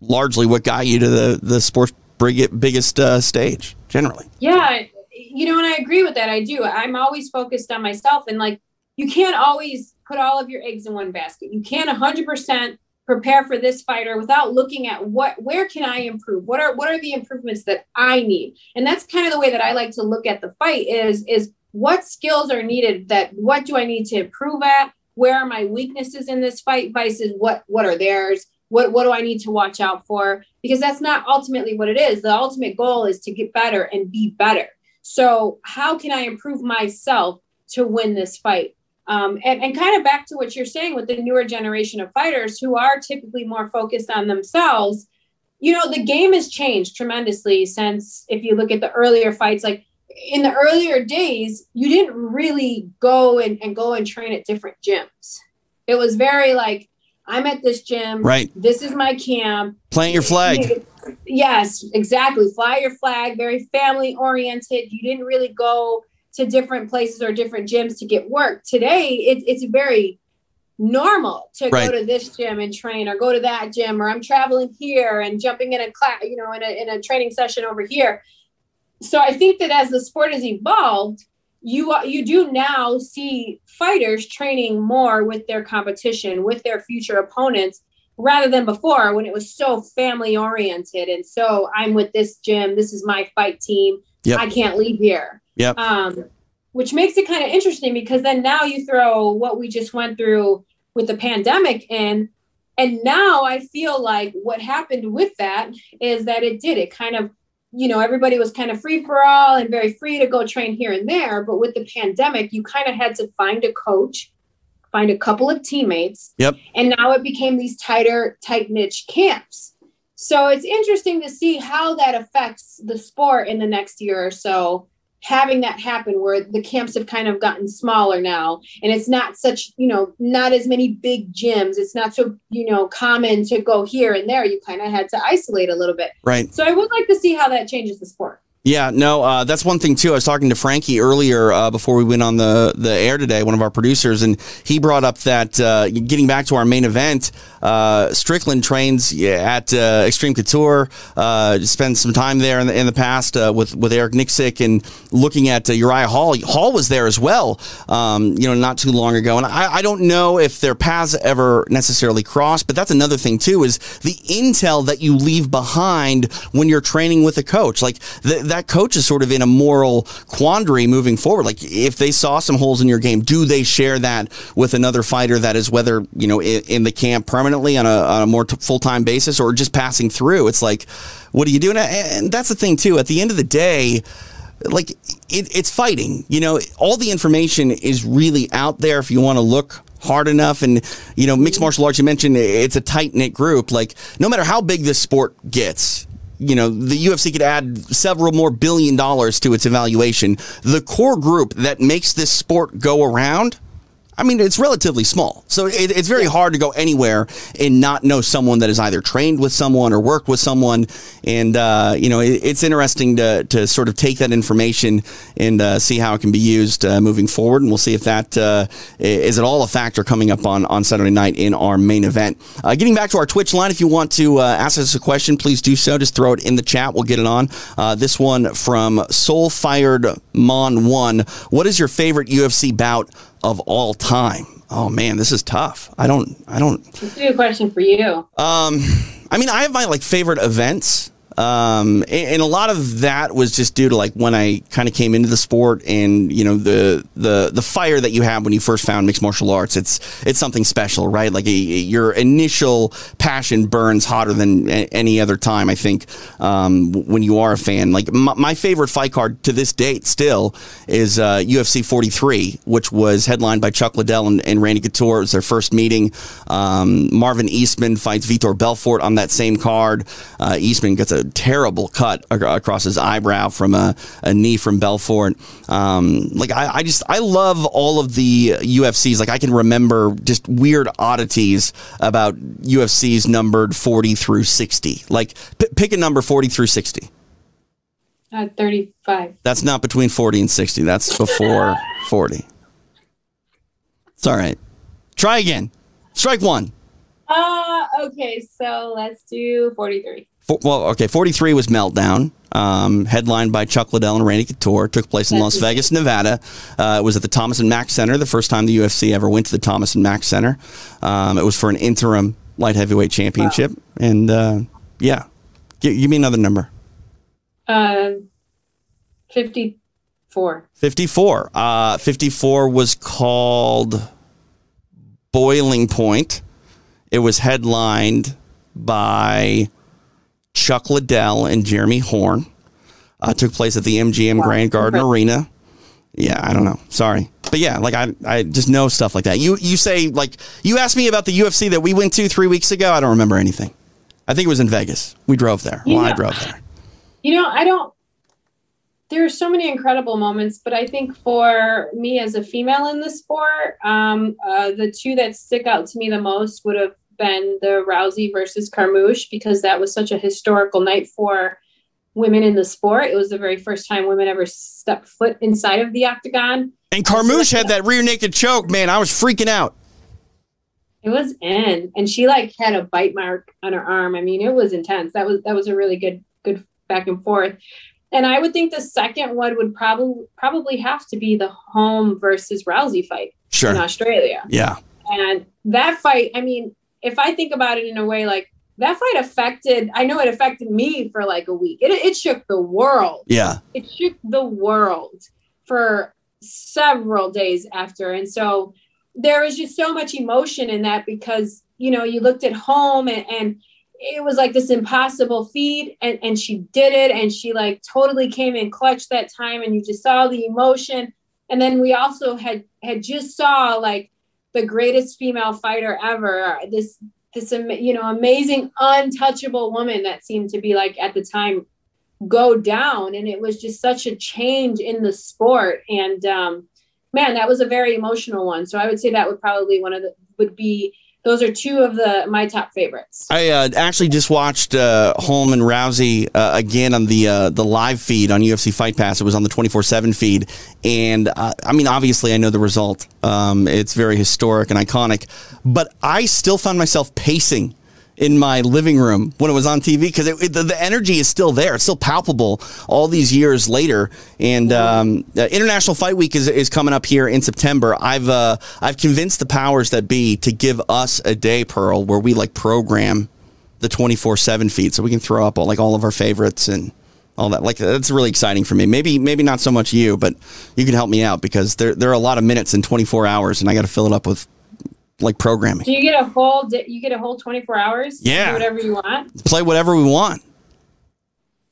largely what got you to the, the sports biggest uh, stage generally. Yeah. You know, and I agree with that. I do. I'm always focused on myself. And like, you can't always put all of your eggs in one basket. You can't 100% prepare for this fighter without looking at what where can I improve? What are what are the improvements that I need? And that's kind of the way that I like to look at the fight is is what skills are needed that what do I need to improve at? Where are my weaknesses in this fight vices what what are theirs? What what do I need to watch out for? Because that's not ultimately what it is. The ultimate goal is to get better and be better. So, how can I improve myself to win this fight? Um, and, and kind of back to what you're saying with the newer generation of fighters who are typically more focused on themselves, you know, the game has changed tremendously since if you look at the earlier fights, like in the earlier days, you didn't really go and, and go and train at different gyms. It was very like, I'm at this gym. Right. This is my camp. Plant your flag. Yes, exactly. Fly your flag. Very family oriented. You didn't really go to different places or different gyms to get work. Today, it, it's very normal to Right. go to this gym and train or go to that gym or I'm traveling here and jumping in a class, you know, in a, in a training session over here. So I think that as the sport has evolved, you you do now see fighters training more with their competition, with their future opponents, rather than before when it was so family oriented and so I'm with this gym, this is my fight team, Yep. I can't leave here. Yep. Um, which makes it kind of interesting because then now you throw what we just went through with the pandemic in and now i feel like what happened with that is that it did it kind of you know everybody was kind of free for all and very free to go train here and there but with the pandemic you kind of had to find a coach find a couple of teammates Yep. and now it became these tighter tight niche camps so it's interesting to see how that affects the sport in the next year or so having that happen where the camps have kind of gotten smaller now. And it's not such you know not as many big gyms. It's not so you know common to go here and there. You kind of had to isolate a little bit. Right. so i would like to see how that changes the sport Yeah, no, uh, that's one thing too. I was talking to Frankie earlier uh, before we went on the, the air today, one of our producers, and he brought up that uh, getting back to our main event, uh, Strickland trains at uh, Extreme Couture. Uh, spent some time there in the, in the past with with Eric Nicksick and looking at Uriah Hall. Hall was there as well, um, you know, not too long ago. And I, I don't know if their paths ever necessarily crossed, but that's another thing too is the intel that you leave behind when you're training with a coach. Like th- that coach is sort of in a moral quandary moving forward. Like if they saw some holes in your game, do they share that with another fighter that is whether you know in, in the camp permanently on a, on a more t- full time basis or just passing through? It's like, what are you doing? And that's the thing too. At the end of the day like it, it's fighting. You know, all the information is really out there if you want to look hard enough. And you know, mixed martial arts. You mentioned it's a tight knit group. Like no matter how big this sport gets. You know, the UFC could add several more billion dollars to its evaluation. The core group that makes this sport go around, I mean, it's relatively small. So it, it's very hard to go anywhere and not know someone that has either trained with someone or worked with someone. And, uh, you know, it, it's interesting to, to sort of take that information and uh, see how it can be used uh, moving forward. And we'll see if that uh, is at all a factor coming up on, on Saturday night in our main event. Uh, getting back to our Twitch line, if you want to uh, ask us a question, please do so. Just throw it in the chat. We'll get it on. This one from Soul Fired Mon 1. What is your favorite UFC bout? Of all time. Oh man, this is tough. I don't. I don't. it's a good question for you Um, I mean, I have my like favorite events. Um, and, and a lot of that was just due to like when I kind of came into the sport and you know the the the fire that you have when you first found mixed martial arts. It's it's something special, right? Like a, your initial passion burns hotter than a- any other time. I think um, when you are a fan. Like my, my favorite fight card to this date still is uh, UFC 43, which was headlined by Chuck Liddell and, and Randy Couture. It was their first meeting. Um, Marvin Eastman fights Vitor Belfort on that same card. Uh, Eastman gets a terrible cut across his eyebrow from a, a knee from Belfort. Um, like I, I just I love all of the UFCs. Like I can remember just weird oddities about UFCs numbered 40 through 60. Like p- pick a number 40 through 60. uh, 35 That's not between 40 and 60. That's before 40. It's all right. Try again. Strike one. uh okay so let's do 43 Fo- well, okay. 43 was Meltdown, um, headlined by Chuck Liddell and Randy Couture. Took place in Las Vegas, Nevada. Uh, it was at the Thomas and Mack Center, the first time the UFC ever went to the Thomas and Mack Center. Um, it was for an interim light heavyweight championship. And uh, yeah, G- give me another number. uh 54 54. Uh, 54 was called Boiling Point. It was headlined by Chuck Liddell and Jeremy Horn. Uh, took place at the MGM Grand Garden Okay. Arena. Yeah, I don't know. Sorry. But yeah, like I, I just know stuff like that. You you say like you asked me about the UFC that we went to three weeks ago. I don't remember anything. I think it was in Vegas. We drove there. Well, I drove there. You know, I don't. There are so many incredible moments, but I think for me as a female in the sport, um, uh, the two that stick out to me the most would have been the Rousey versus Carmouche because that was such a historical night for women in the sport. It was the very first time women ever stepped foot inside of the octagon. And Carmouche had that rear naked choke. Man, I was freaking out. It was in, and she like had a bite mark on her arm. I mean, it was intense. That was that was a really good good back and forth. And I would think the second one would probably probably have to be the Holm versus Rousey fight Sure. in Australia. Yeah. And that fight, I mean, if I think about it in a way like that fight affected, I know it affected me for like a week. It, it shook the world. Yeah. It shook the world for several days after. And so there was just so much emotion in that because, you know, you looked at Holm and, and it was like this impossible feat and, and she did it and she like totally came in clutch that time and you just saw the emotion and then we also had had just saw like the greatest female fighter ever. This this you know amazing untouchable woman that seemed to be like at the time go down. And it was just such a change in the sport. And um man that was a very emotional one. So i would say that would probably one of the would be those are two of the my top favorites I uh, actually just watched uh, Holm and Rousey uh, again on the uh, the live feed on UFC Fight Pass. It was on the twenty four seven feed, and uh, I mean, obviously, I know the result. Um, it's very historic and iconic, but I still found myself pacing in my living room when it was on TV because the, the energy is still there. It's still palpable all these years later. And um, International Fight Week is, is coming up here in September. I've uh, I've convinced the powers that be to give us a day, Pearl, where we like program the twenty four seven feed, so we can throw up all, like all of our favorites and. All that like that's really exciting for me. Maybe maybe not so much you, but you can help me out because there there are a lot of minutes in 24 hours, and I got to fill it up with like programming. do you get a whole di- you get a whole 24 hours Yeah. do whatever you want Play whatever we want.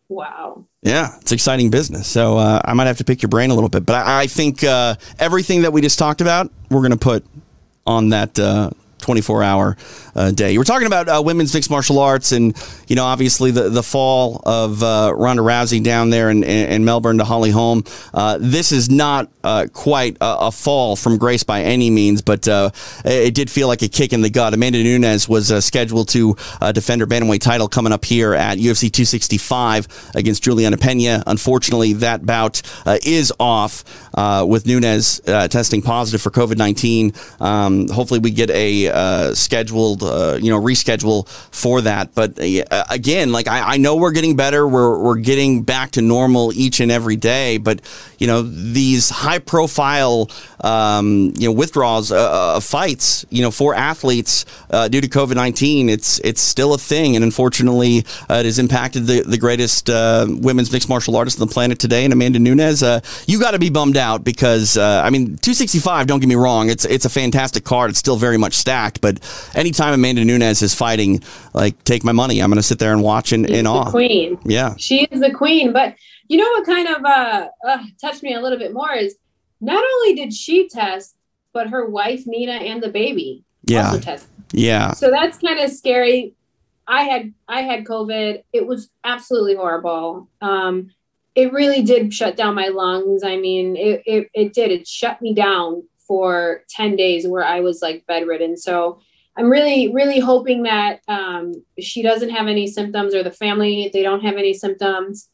wow Yeah, it's exciting business. So uh, I might have to pick your brain a little bit, but I, I think uh, everything that we just talked about, we're going to put on that uh, 24 hour uh, day. Were talking about uh, women's mixed martial arts, and you know, obviously the the fall of uh, Ronda Rousey down there in, in, Melbourne to Holly Holm. Uh, this is not uh, quite a, a fall from grace by any means, but uh, it, did feel like a kick in the gut. Amanda Nunes was scheduled to defend her bantamweight title coming up here at UFC 265 against Juliana Pena. Unfortunately, that bout is off with Nunes testing positive for COVID 19. Um, hopefully, we get a scheduled, uh, you know, reschedule for that. But uh, again, like I, I know we're getting better. We're we're getting back to normal each and every day. But you know, these high profile, um, you know, withdrawals uh, of fights, you know, for athletes uh, due to COVID 19, it's it's still a thing, and unfortunately, uh, it has impacted the the greatest uh, women's mixed martial artist on the planet today, and Amanda Nunes. Uh, you got to be bummed out because uh, I mean, 265. Don't get me wrong, it's it's a fantastic card. It's still very much stacked, but anytime Amanda Nunes is fighting, like take my money, I'm going to sit there and watch in, in She's the awe. queen. Yeah, she is the queen. But you know what kind of uh, uh touched me a little bit more is not only did she test but her wife nina and the baby Yeah. also tested. Yeah, so that's kind of scary. I had i had covid. It was absolutely horrible. Um it really did shut down my lungs. I mean it, it, it did. It shut me down for 10 days where i was like bedridden. So i'm really really hoping that um, she doesn't have any symptoms or the family they don't have any symptoms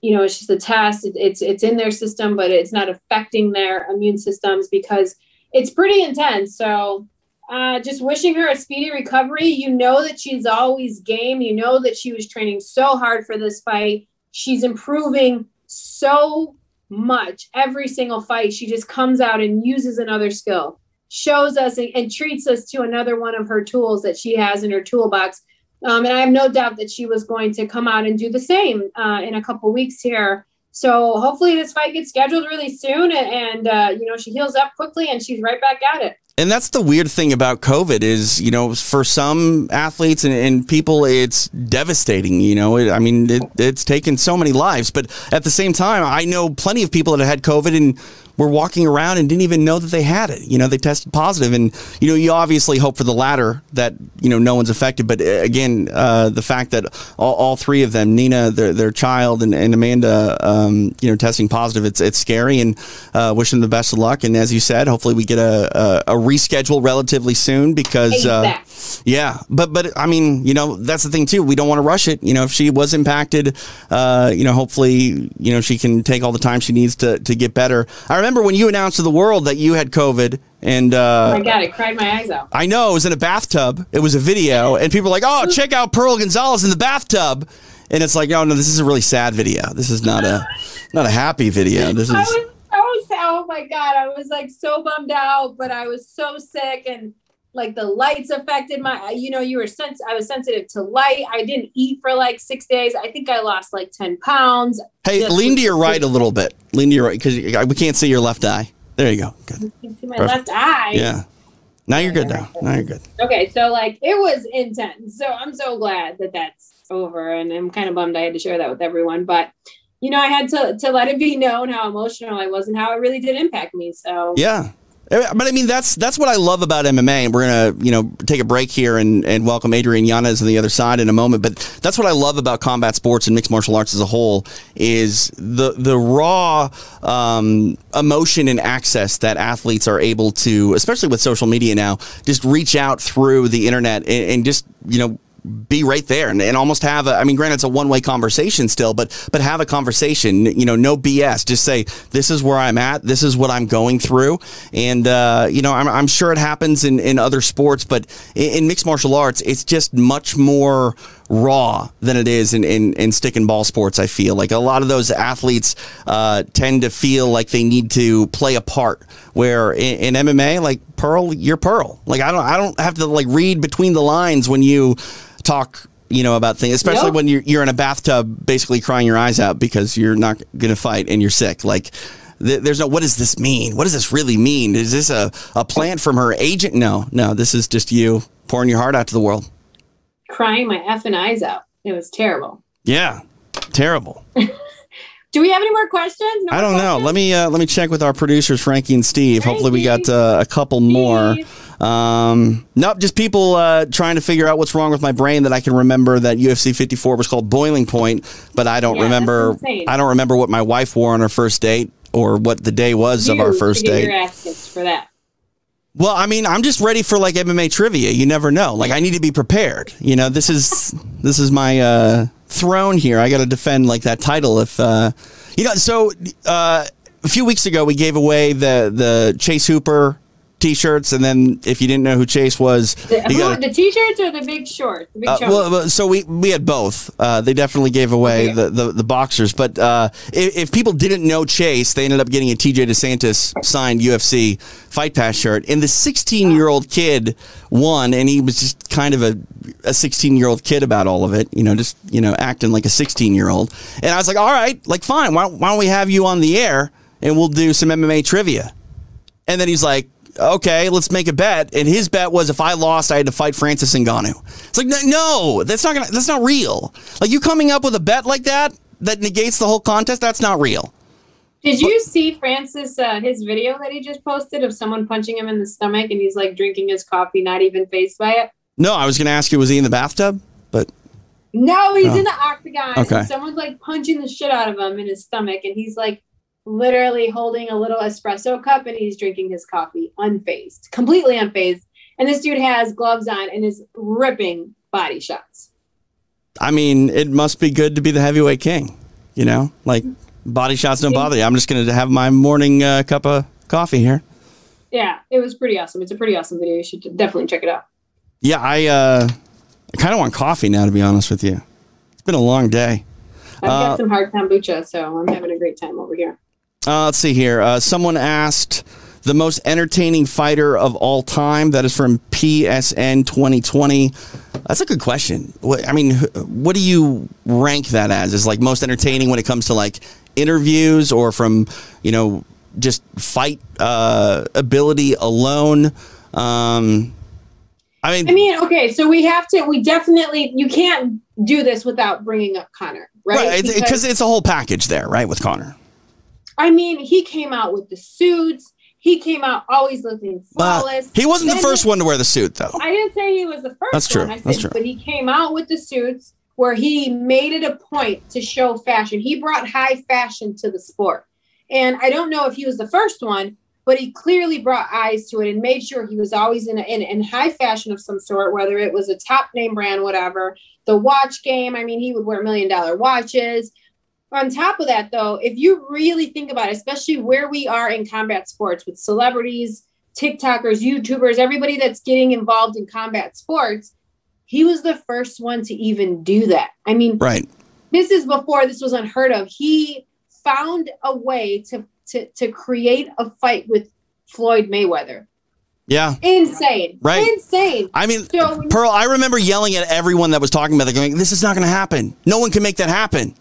you know it's just a test it, it's it's in their system but it's not affecting their immune systems because it's pretty intense so uh, just wishing her a speedy recovery. You know that she's always game. You know that she was training so hard for this fight. She's improving so much every single fight. She just comes out and uses another skill, shows us and, treats us to another one of her tools that she has in her toolbox. Um, and I have no doubt that she was going to come out and do the same uh, in a couple weeks here. So hopefully this fight gets scheduled really soon, and, and uh, you know she heals up quickly and she's right back at it. and that's the weird thing about COVID is, you know, for some athletes and, and people, it's devastating. You know, it, I mean, it, it's taken so many lives, but at the same time, I know plenty of people that have had COVID and were walking around and didn't even know that they had it. You know, they tested positive, and you know, you obviously hope for the latter that you know no one's affected. But uh, again, uh, the fact that all, all three of them, Nina, their, their child, and, and Amanda, um, you know, testing positive, it's it's scary, and uh, wishing them the best of luck. And as you said, hopefully we get a a, a reschedule relatively soon because. Uh, yeah, but but I mean, you know, that's the thing too. We don't want to rush it. You know, if she was impacted, uh, you know, hopefully, you know, she can take all the time she needs to to get better. I remember when you announced to the world that you had COVID And uh, oh my god, I cried my eyes out. I know it was in a bathtub. It was a video, and people were like, "Oh, check out Pearl Gonzalez in the bathtub," and it's like, "Oh no, this is a really sad video. This is not a not a happy video. This I is." was, I was, oh my god, I was like so bummed out, but I was so sick and like the lights affected my. You know, you were sens- I was sensitive to light. I didn't eat for like six days. I think I lost like ten pounds. Hey, Just lean to your right a little bit. Lean to your right because we can't see your left eye. There you go. Good. You see my Perfect. left eye. Yeah. Now you're good now. Now you're good. Okay, so like it was intense. So I'm so glad that that's over, and I'm kind of bummed I had to share that with everyone. But you know, I had to to let it be known how emotional I was and how it really did impact me. So Yeah. Eh, But I mean, that's that's what I love about MMA. And we're gonna, you know, take a break here and, and welcome Adrian Yanez on the other side in a moment. But that's what I love about combat sports and mixed martial arts as a whole is the the raw um, emotion and access that athletes are able to, especially with social media now, just reach out through the internet and, and just you know be right there and, and almost have a, I mean, granted, it's a one way conversation still, but, but have a conversation, you know, no BS. Just say, this is where I'm at. This is what I'm going through. And, uh, you know, I'm, I'm sure it happens in, in other sports, but in, in mixed martial arts, it's just much more raw than it is in, in, in stick and ball sports. I feel like a lot of those athletes, uh, tend to feel like they need to play a part where in, in MMA, like Pearl, you're Pearl. Like, I don't, I don't have to like read between the lines when you, talk you know about things especially Nope. when you're, you're in a bathtub basically crying your eyes out because you're not going to fight and you're sick. Like th- there's no what does this mean? What does this really mean? Is this a, a plant from her agent? No no this is just you pouring your heart out to the world. Crying my effing eyes out. It was terrible. yeah terrible. Do we have any more questions? No i don't more know let me uh, let me check with our producers frankie and steve. Hopefully we got uh, a couple more. Steve. Um, nope, just people uh, trying to figure out what's wrong with my brain that I can remember that UFC 54 was called Boiling Point, but I don't Yeah, remember. I don't remember what my wife wore on her first date or what the day was of our first date. Your ass for that. Well, I mean, I'm just ready for like MMA trivia. You never know. Like I need to be prepared. You know, this is this is my uh, throne here. I got to defend like that title if uh, you know. So uh, a few weeks ago, we gave away the the Chase Hooper T-shirts, and then if you didn't know who Chase was, The, who, got the t-shirts or the big shorts? The big uh, well, well, so we we had both. Uh, they definitely gave away Okay. the, the the boxers, but uh, if, if people didn't know Chase, they ended up getting a TJ DeSantis signed UFC Fight Pass shirt, and the 16 year old kid won, and he was just kind of a a 16 year old kid about all of it, you know, just you know acting like a 16 year old, and I was like, all right, like fine, why why don't we have you on the air and we'll do some MMA trivia, and then he's like. Okay, let's make a bet. And his bet was if I lost, I had to fight Francis Ngannou. It's like, no, that's not gonna, that's not real. Like you coming up with a bet like that that negates the whole contest. That's not real. Did you see Francis uh, his video that he just posted of someone punching him in the stomach and he's like drinking his coffee, not even phased by it? No, I was gonna ask you, was he in the bathtub? But No, he's Oh. in the octagon. Okay. Someone's like punching the shit out of him in his stomach, and he's like literally holding a little espresso cup and he's drinking his coffee unfazed, completely unfazed. And this dude has gloves on and is ripping body shots. I mean, it must be good to be the heavyweight king. You know, like body shots don't bother you. I'm just gonna have my morning uh, cup of coffee here. Yeah, it was pretty awesome. It's a pretty awesome video. You should definitely check it out. Yeah, I uh, I kind of want coffee now, to be honest with you. It's been a long day. I've Uh, got some hard kombucha, so I'm having a great time over here. Uh, let's see here. Uh, someone asked the most entertaining fighter of all time. That is from PSN 2020. That's a good question. What, I mean, what do you rank that as? Is like most entertaining when it comes to like interviews or from you know just fight uh, ability alone? Um, I mean, I mean, okay, so we have to, we definitely, you can't do this without bringing up Conor, right? right? Because it's a whole package there, right? With Conor. I mean, he came out with the suits. He came out always looking Uh, flawless. he wasn't the first he- one to wear the suit, though. I didn't say he was the first That's true. one. I said, That's true. But he came out with the suits where he made it a point to show fashion. He brought high fashion to the sport. And I don't know if he was the first one, but he clearly brought eyes to it and made sure he was always in, a, in, in high fashion of some sort, whether it was a top name brand, whatever. The watch game, I mean, he would wear million dollar watches. On top of that, though, if you really think about it, especially where we are in combat sports with celebrities TikTokers, YouTubers, everybody that's getting involved in combat sports, he was the first one to even do that. I mean, Right. this is before this was unheard of. He found a way to to to create a fight with Floyd Mayweather. Yeah. Insane. Right. Insane. I mean, So- Pearl, I remember yelling at everyone that was talking about it, going, "This is not going to happen. No one can make that happen."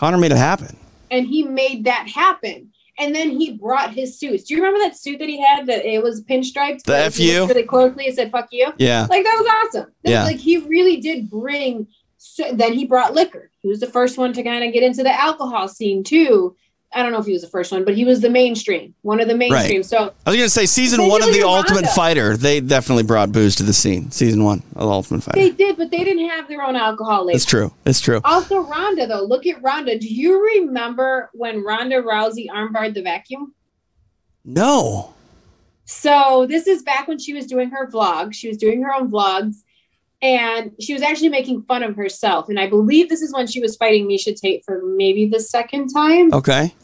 Conor made it happen. and he made that happen. And then he brought his suits. Do you remember that suit that he had that it was pinstriped? The FU? Really closely, it said "fuck you." Yeah. Like that was awesome. That- Yeah. Like he really did bring. So, then he brought liquor. He was the first one to kind of get into the alcohol scene too. I don't know if he was the first one, but he was the mainstream, one of the mainstream. So I was going to say season one of the Ultimate Ronda. Fighter. They definitely brought booze to the scene. Season one of the Ultimate Fighter. they did, but they didn't have their own alcohol label. It's true. It's true. Also, Ronda though. Look at Ronda. Do you remember when Ronda Rousey armbarred the vacuum? No. So this is back when she was doing her vlog. She was doing her own vlogs, and she was actually making fun of herself. And I believe this is when she was fighting Miesha Tate for maybe the second time. Okay.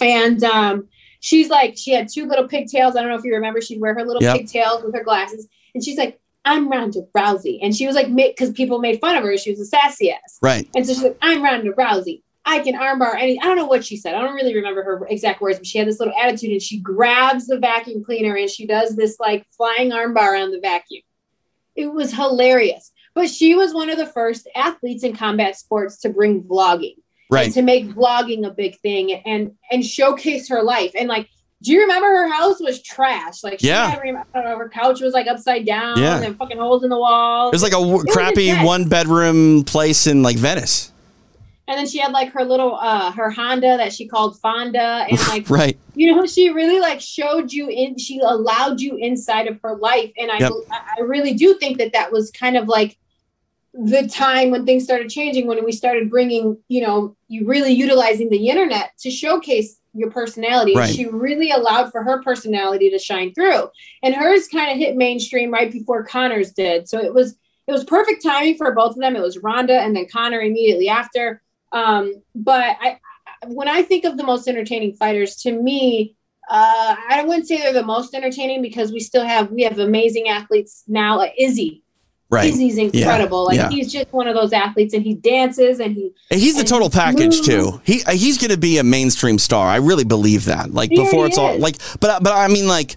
And um, she's like, she had two little pigtails. I don't know if you remember. She'd wear her little Yep. pigtails with her glasses, and she's like, "I'm Ronda Rousey," and she was like, because people made fun of her. She was a sassy ass. Right. And so she's like, I'm Ronda Rousey. I can armbar any. I don't know what she said. I don't really remember her exact words, but she had this little attitude and she grabs the vacuum cleaner and she does this like flying armbar on the vacuum. It was hilarious. But she was one of the first athletes in combat sports to bring vlogging Right. and to make vlogging a big thing and and showcase her life. And like, do you remember her house was trash? Like, she Yeah. had, know, her couch was like upside down Yeah. and fucking holes in the wall. It was like a w- crappy one bedroom place in like Venice. And then she had like her little uh her Honda that she called Fonda and like Right. you know she really like showed you in she allowed you inside of her life and I Yep. I really do think that that was kind of like the time when things started changing when we started bringing you know you really utilizing the internet to showcase your personality Right. she really allowed for her personality to shine through and hers kind of hit mainstream right before Conor's did so it was it was perfect timing for both of them it was Ronda and then Connor immediately after um, but I, when I think of the most entertaining fighters, to me, uh, I wouldn't say they're the most entertaining because we still have we have amazing athletes now. Like Izzy, Right. Izzy's incredible. like yeah. he's just one of those athletes, and he dances and he. And he's the and total package smooth. too. He uh, he's going to be a mainstream star. I really believe that. Like before it's all like, but but I mean like.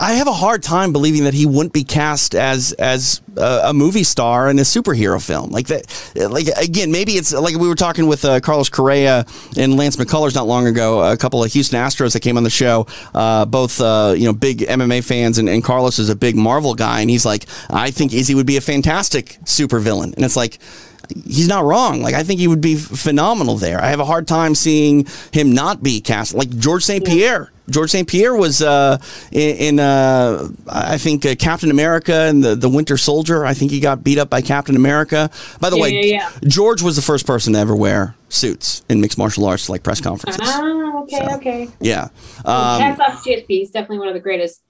I, have a hard time believing that he wouldn't be cast as as a, a movie star in a superhero film like that. Like again, maybe it's like we were talking with uh, Carlos Correa and Lance McCullers not long ago. A couple of Houston Astros that came on the show, uh, both uh, you know big MMA fans, and, and Carlos is a big Marvel guy, and he's like, I think Izzy would be a fantastic supervillain, and it's like he's not wrong. Like I think he would be phenomenal there. I have a hard time seeing him not be cast. Like George St. Pierre. George St. Pierre was uh, in, in uh, I think uh, Captain America and the, the Winter Soldier. I think he got beat up by Captain America. By the Yeah, way, yeah, yeah. George was the first person to ever wear suits in mixed martial arts, like press conferences. Ah, okay, So, okay. Yeah. Um, Hats off to GSP. He's definitely one of the greatest.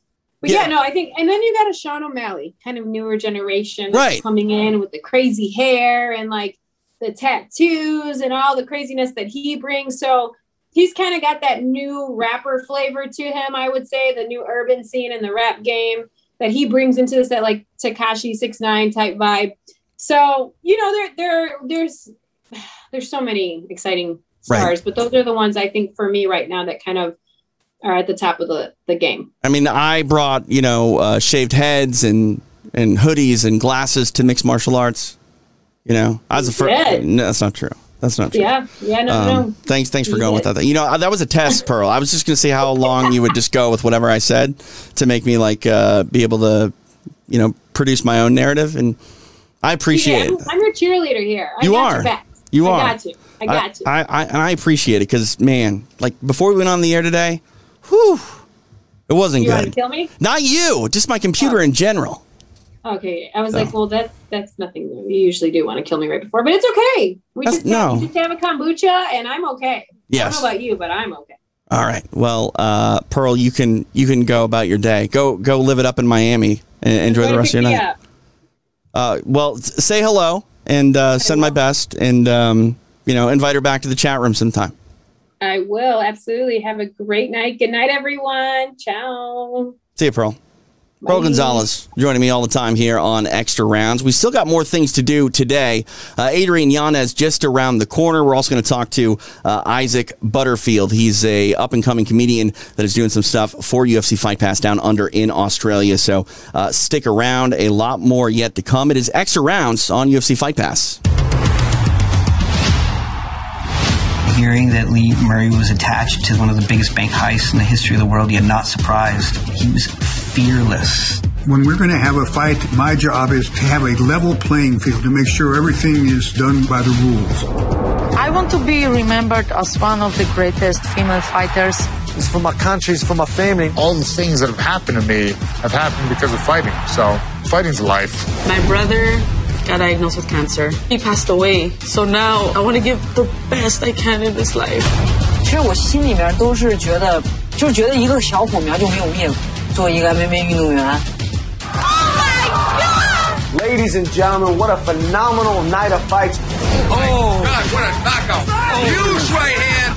But Yeah. yeah. no, I think, and then you got a Sean O'Malley, kind of newer generation, Right. coming in with the crazy hair and like the tattoos and all the craziness that he brings. So he's kind of got that new rapper flavor to him, I would say, the new urban scene in the rap game that he brings into this that like Tekashi six nine type vibe. So you know, there there there's there's so many exciting Right. stars, but those are the ones I think for me right now that kind of are at the top of the, the game. I mean, I brought you know uh, shaved heads and and hoodies and glasses to mixed martial arts. You know, I was the first. No, that's not true. That's not true. Yeah, yeah, no, Um, no. Thanks, thanks for You going with that. You know, that was a test, Pearl. I was just going to see how long you would just go with whatever I said to make me like uh, be able to, you know, produce my own narrative, and I appreciate Yeah, it. I'm, I'm your cheerleader here. I You are. Back. You I are. got you. I got you. I, I, and I appreciate it because man, like before we went on the air today, whew, it wasn't you want to good. kill me? Not you, just my computer in general. Okay. I was So. like, well, that that's nothing. You usually do want to kill me right before, but it's okay. We That's- just have, no. we just have a kombucha, and I'm okay. Yes. I don't know about you, but I'm okay. All right. Well, uh, Pearl, you can you can go about your day. Go go live it up in Miami and enjoy the rest of your night. Uh, well, say hello and uh, send my best, and um, you know, invite her back to the chat room sometime. I will absolutely have a great night. Good night, everyone. Ciao. See you, Pearl. Pearl Gonzalez joining me all the time here on Extra Rounds. We still got more things to do today. Uh, Adrian Yanez just around the corner. We're also going to talk to uh, Isaac Butterfield. He's a up and coming comedian that is doing some stuff for UFC Fight Pass down under in Australia. So uh, stick around. A lot more yet to come. It is Extra Rounds on UFC Fight Pass. Hearing that Lee Murray was attached to one of the biggest bank heists in the history of the world, yet not surprised. He was fearless. When we're going to have a fight, my job is to have a level playing field to make sure everything is done by the rules. I want to be remembered as one of the greatest female fighters. It's for my country, it's for my family. All the things that have happened to me have happened because of fighting. So, fighting's life. My brother got diagnosed with cancer. He passed away. So now I want to give the best I can in this life. 其实我心里面都是觉得，就觉得一个小火苗就没有灭。做一个 MMA 运动员。Oh my God! Ladies and gentlemen, what a phenomenal night of fights. Oh, oh God, what a knockout. Oh. Huge right hand.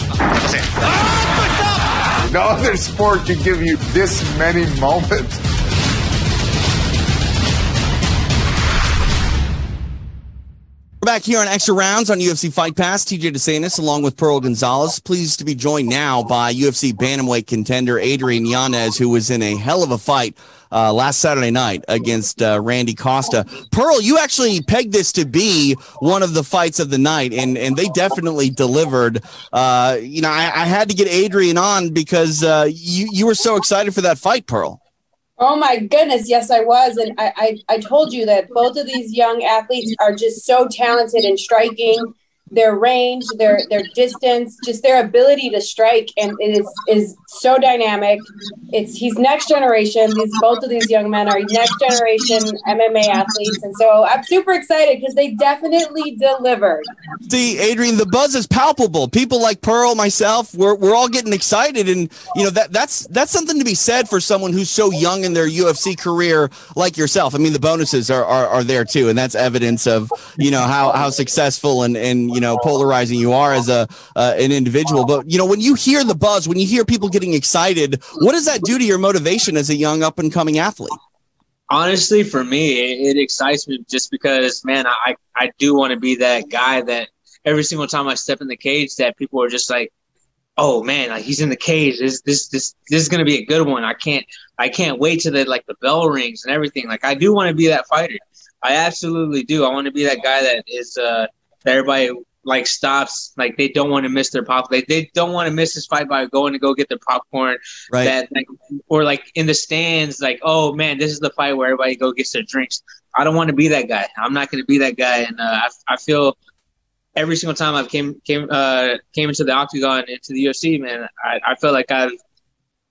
Oh, no other sport can give you this many moments. We're back here on Extra Rounds on UFC Fight Pass. TJ DeSantis along with Pearl Gonzalez. Pleased to be joined now by UFC bantamweight contender Adrian Yanez, who was in a hell of a fight uh, last Saturday night against uh, Randy Costa. Pearl, you actually pegged this to be one of the fights of the night, and and they definitely delivered. Uh, you know, I, I, had to get Adrian on because uh, you you were so excited for that fight, Pearl. Oh my goodness, yes, I was. And I, I, I told you that both of these young athletes are just so talented in striking their range, their their distance, just their ability to strike, and it is is so dynamic. It's he's next generation. These both of these young men are next generation MMA athletes, and so I'm super excited because they definitely delivered. See, Adrian, the buzz is palpable. People like Pearl, myself, we're we're all getting excited, and you know that that's that's something to be said for someone who's so young in their UFC career like yourself. I mean, the bonuses are are, are there too, and that's evidence of you know how how successful and and you know polarizing you are as a uh, an individual. But you know when you hear the buzz, when you hear people getting excited, what does that do to your motivation as a young up and coming athlete? Honestly, for me, it, it excites me just because, man, I I do want to be that guy that every single time I step in the cage, that people are just like, oh man, like he's in the cage. This this this this is gonna be a good one. I can't I can't wait till the like the bell rings and everything. Like I do want to be that fighter. I absolutely do. I want to be that guy that is uh that everybody like stops like they don't want to miss their pop like they don't want to miss this fight by going to go get their popcorn right. that like or like in the stands like oh man this is the fight where everybody go gets their drinks. I don't want to be that guy. I'm not going to be that guy and uh, I, I feel every single time i've came came uh came into the octagon into the ufc man i, I feel like i've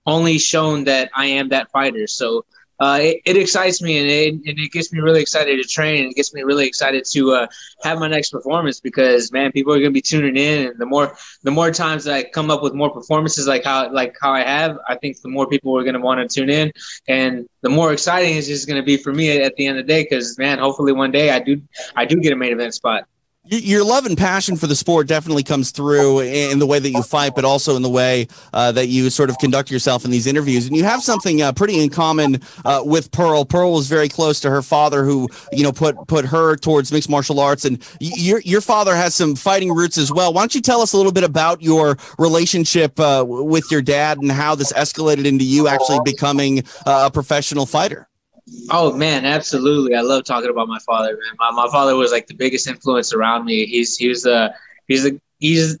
only shown that i am that fighter. So uh, it, it, excites me and it, and it gets me really excited to train and it gets me really excited to uh, have my next performance because man people are going to be tuning in and the more the more times that I come up with more performances like how like how I have I think the more people are going to want to tune in. And the more exciting it's just going to be for me at the end of the day because man hopefully one day I do I do get a main event spot your love and passion for the sport definitely comes through in the way that you fight, but also in the way uh, that you sort of conduct yourself in these interviews. And you have something uh, pretty in common uh, with Pearl. Pearl was very close to her father, who you know put put her towards mixed martial arts, and your your father has some fighting roots as well. Why don't you tell us a little bit about your relationship uh, with your dad and how this escalated into you actually becoming uh, a professional fighter? Oh man, absolutely. I love talking about my father, man. My, my father was like the biggest influence around me. He's he was the he's the he's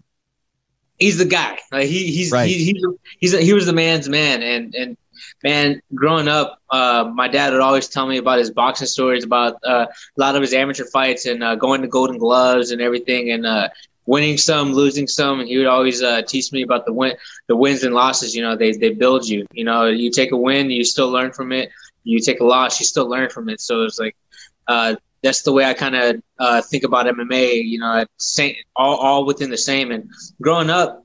he's the guy. Like he he's right. he, he's he's a, he was the man's man. And and man, growing up, uh, my dad would always tell me about his boxing stories, about uh, a lot of his amateur fights, and uh, going to Golden Gloves and everything, and uh, winning some, losing some. And he would always uh, teach me about the win, the wins and losses. You know, they they build you. You know, you take a win, you still learn from it you take a loss, you still learn from it. So it's like uh, that's the way I kind of uh, think about MMA. You know, same, all all within the same. And growing up,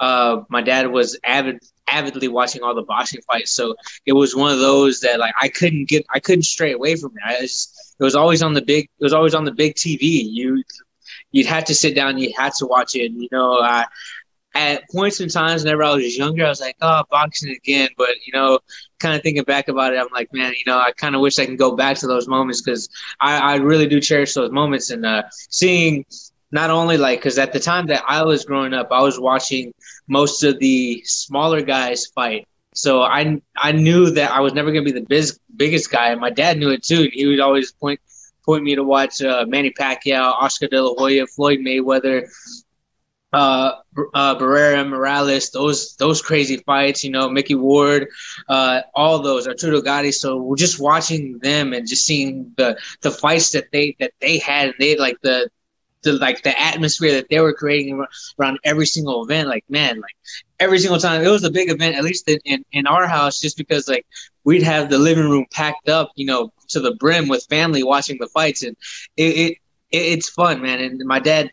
uh, my dad was avid avidly watching all the boxing fights, so it was one of those that like I couldn't get, I couldn't stray away from it. I just, it was always on the big, it was always on the big TV. You you'd have to sit down, you had to watch it. You know, I at points in times, whenever I was younger, I was like, oh, boxing again. But, you know, kind of thinking back about it, I'm like, man, you know, I kind of wish I can go back to those moments because I, I really do cherish those moments. And uh, seeing not only like, because at the time that I was growing up, I was watching most of the smaller guys fight. So I I knew that I was never going to be the biz, biggest guy. And my dad knew it too. He would always point point me to watch uh, Manny Pacquiao, Oscar De La Hoya, Floyd Mayweather, uh, uh, Barrera, Morales, those those crazy fights, you know, Micky Ward, uh, all those Arturo Gatti. So we're just watching them and just seeing the the fights that they that they had, and they like the the like the atmosphere that they were creating around every single event. Like man, like every single time it was a big event, at least in, in, in our house, just because like we'd have the living room packed up, you know, to the brim with family watching the fights, and it, it it's fun, man. And my dad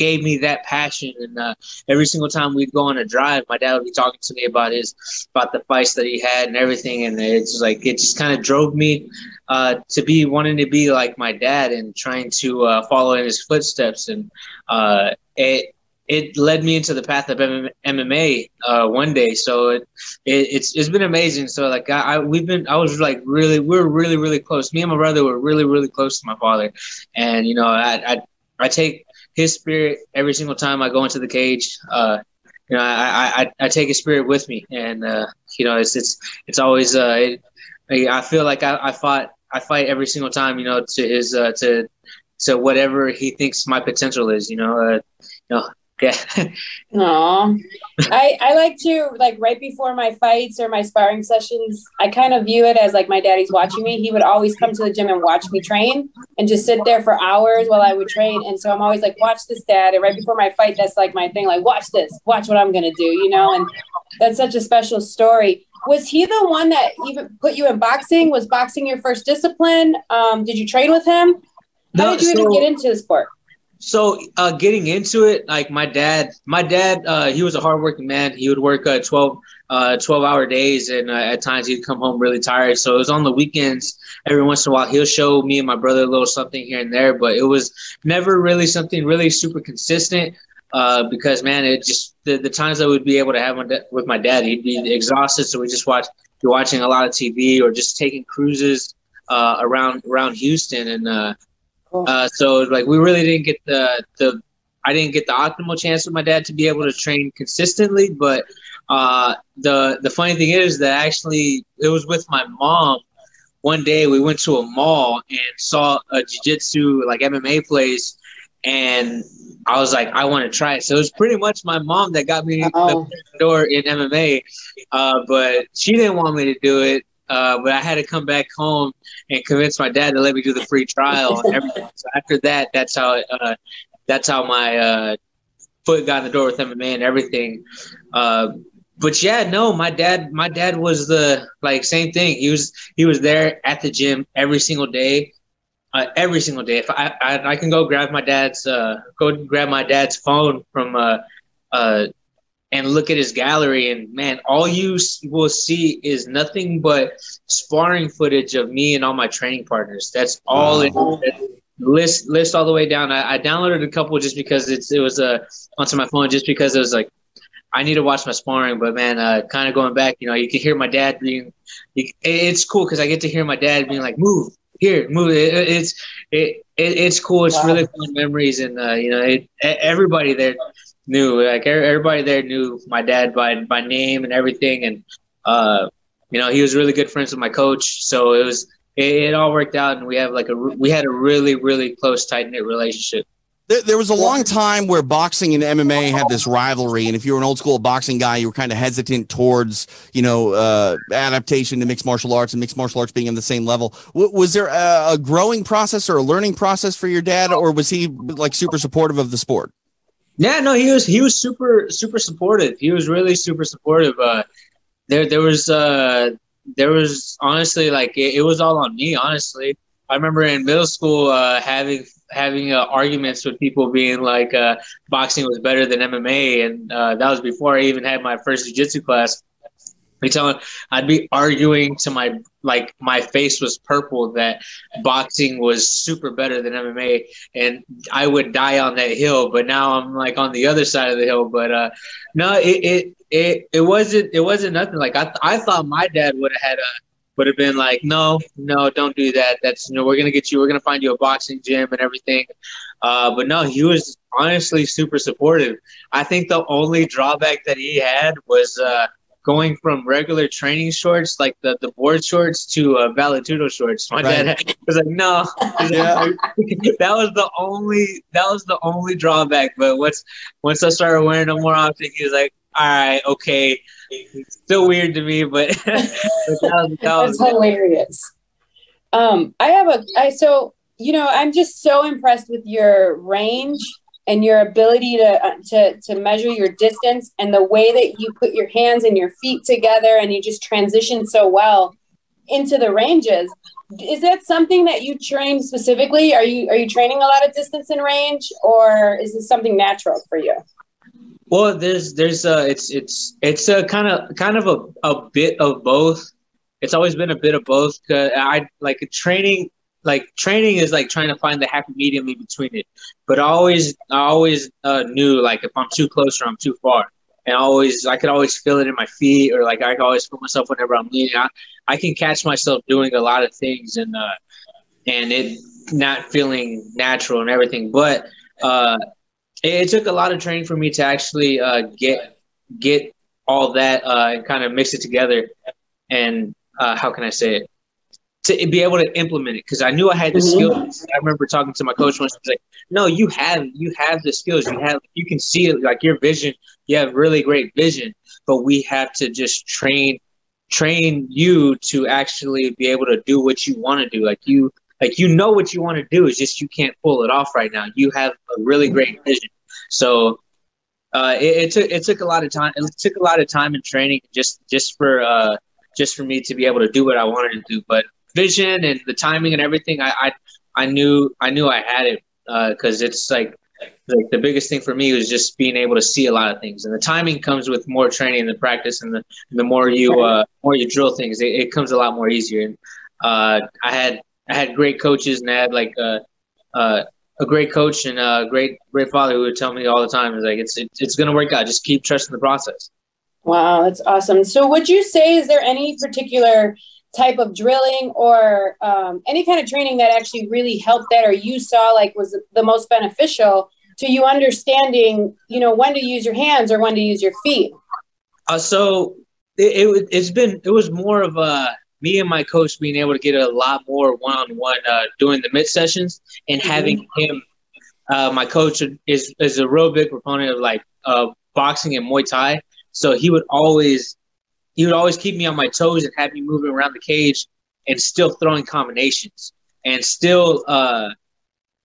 gave me that passion. And uh, every single time we'd go on a drive, my dad would be talking to me about his about the fights that he had and everything. And it's like it just kind of drove me uh, to be wanting to be like my dad and trying to uh, follow in his footsteps. And uh, it it led me into the path of MMA uh, one day. So it, it, it's it's been amazing. So like I, I, we've been I was like really we are really really close. Me and my brother were really really close to my father, and you know I I, I take his spirit every single time I go into the cage. Uh, you know, I, I, I take his spirit with me, and uh, you know, it's it's it's always. Uh, it, I feel like I, I fought I fight every single time. You know, to his uh, to to whatever he thinks my potential is. You know, uh, you know, yeah. Aww. I, I like to like right before my fights or my sparring sessions, I kind of view it as like my daddy's watching me. He would always come to the gym and watch me train and just sit there for hours while I would train. And so I'm always like, watch this dad. And right before my fight, that's like my thing, like watch this, watch what I'm gonna do, you know? And that's such a special story. Was he the one that even put you in boxing? Was boxing your first discipline? Um, did you train with him? How no, did you so- even get into the sport? So uh, getting into it, like my dad, my dad, uh, he was a hardworking man. He would work uh, 12, uh, 12 hour days, and uh, at times he'd come home really tired. So it was on the weekends. Every once in a while, he'll show me and my brother a little something here and there, but it was never really something really super consistent. Uh, because man, it just the, the times would be able to have with my dad, he'd be exhausted, so we just watch, be watching a lot of TV or just taking cruises uh, around around Houston, and uh, so like we really didn't get the the I didn't get the optimal chance with my dad to be able to train consistently. But uh, the the funny thing is that actually it was with my mom. One day we went to a mall and saw a jiu-jitsu like MMA place, and I was like, I want to try it. So it was pretty much my mom that got me oh. the door in MMA, uh, but she didn't want me to do it. Uh, but I had to come back home and convince my dad to let me do the free trial and everything. so after that, that's how uh, that's how my uh, foot got in the door with MMA and everything. Uh, but yeah, no, my dad, my dad was the like same thing. He was he was there at the gym every single day, uh, every single day. If I, I, I can go grab my dad's uh, go grab my dad's phone from uh, uh, and look at his gallery and man all you will see is nothing but sparring footage of me and all my training partners that's all wow. it, list list all the way down I, I, downloaded a couple just because it's it was uh, onto my phone just because it was like I need to watch my sparring but man uh, kind of going back you know you can hear my dad being it's cool because I get to hear my dad being like move here move it, it's it, it, it's cool it's wow. really fun memories and uh, you know it, everybody there knew like everybody there knew my dad by by name and everything, and uh, you know he was really good friends with my coach, so it was it, it all worked out, and we have like a we had a really really close tight knit relationship. There, there, was a long time where boxing and MMA had this rivalry, and if you were an old school boxing guy, you were kind of hesitant towards, you know, uh, adaptation to mixed martial arts and mixed martial arts being on the same level. W- was there a, a, growing process or a learning process for your dad, or was he like super supportive of the sport? Yeah, no, he was he was super super supportive. He was really super supportive. Uh, there there was uh there was honestly like it, it was all on me. Honestly, I remember in middle school uh, having having uh, arguments with people being like uh, boxing was better than MMA, and uh, that was before I even had my first jiu-jitsu class. Like telling, I'd be arguing to my like my face was purple that boxing was super better than MMA, and I would die on that hill. But now I'm like on the other side of the hill. But uh, no, it it it, it wasn't it wasn't nothing. Like I I thought my dad would have had a would have been like, no, no, don't do that. That's you know, we're gonna get you, we're gonna find you a boxing gym and everything. Uh, but no, he was honestly super supportive. I think the only drawback that he had was uh, going from regular training shorts, like the, the board shorts, to uh, vale tudo shorts. My right. dad was like, "No, yeah. that was the only that was the only drawback." But once once I started wearing them more often, he was like, "All right, okay." It's Still weird to me, but that was, that hilarious. Um, I have a I so you know I'm just so impressed with your range and your ability to uh, to to measure your distance and the way that you put your hands and your feet together and you just transition so well into the ranges is that something that you train specifically? Are you are you training a lot of distance and range or is this something natural for you? Well there's there's uh it's it's it's a kind of kind of a, a bit of both. It's always been a bit of both i like training like training is like trying to find the happy medium in between it. But I always, I always uh, knew like if I'm too close or I'm too far, and I always, I could always feel it in my feet, or like I could always feel myself whenever I'm leaning. I, I can catch myself doing a lot of things and uh, and it not feeling natural and everything. But uh, it, it took a lot of training for me to actually uh, get get all that uh, and kind of mix it together. And uh, how can I say it? To be able to implement it because I knew I had the mm-hmm. skills. I remember talking to my coach once. He was like, "No, you have you have the skills. You have you can see it like your vision. You have really great vision, but we have to just train train you to actually be able to do what you want to do. Like you like you know what you want to do. It's just you can't pull it off right now. You have a really great vision. So uh, it, it took it took a lot of time. It took a lot of time and training just just for uh, just for me to be able to do what I wanted to do. But vision and the timing and everything, I I, I knew I knew I had it because uh, it's like like the biggest thing for me was just being able to see a lot of things. And the timing comes with more training and practice and the, the more you uh more you drill things it, it comes a lot more easier. And uh i had i had great coaches and i had like uh uh a great coach and a great great father who would tell me all the time is like it's it, it's gonna work out. Just keep trusting the process. Wow that's awesome. So would you say? Is there any particular type of drilling or um, any kind of training that actually really helped that or you saw like was the most beneficial to you understanding you know when to use your hands or when to use your feet uh, so it, it, has been it was more of a me and my coach being able to get a lot more one-on-one uh, doing the mitt sessions and mm-hmm. having him uh, my coach is is a real big proponent of like uh, boxing and muay thai so he would always he would always keep me on my toes and have me moving around the cage and still throwing combinations and still uh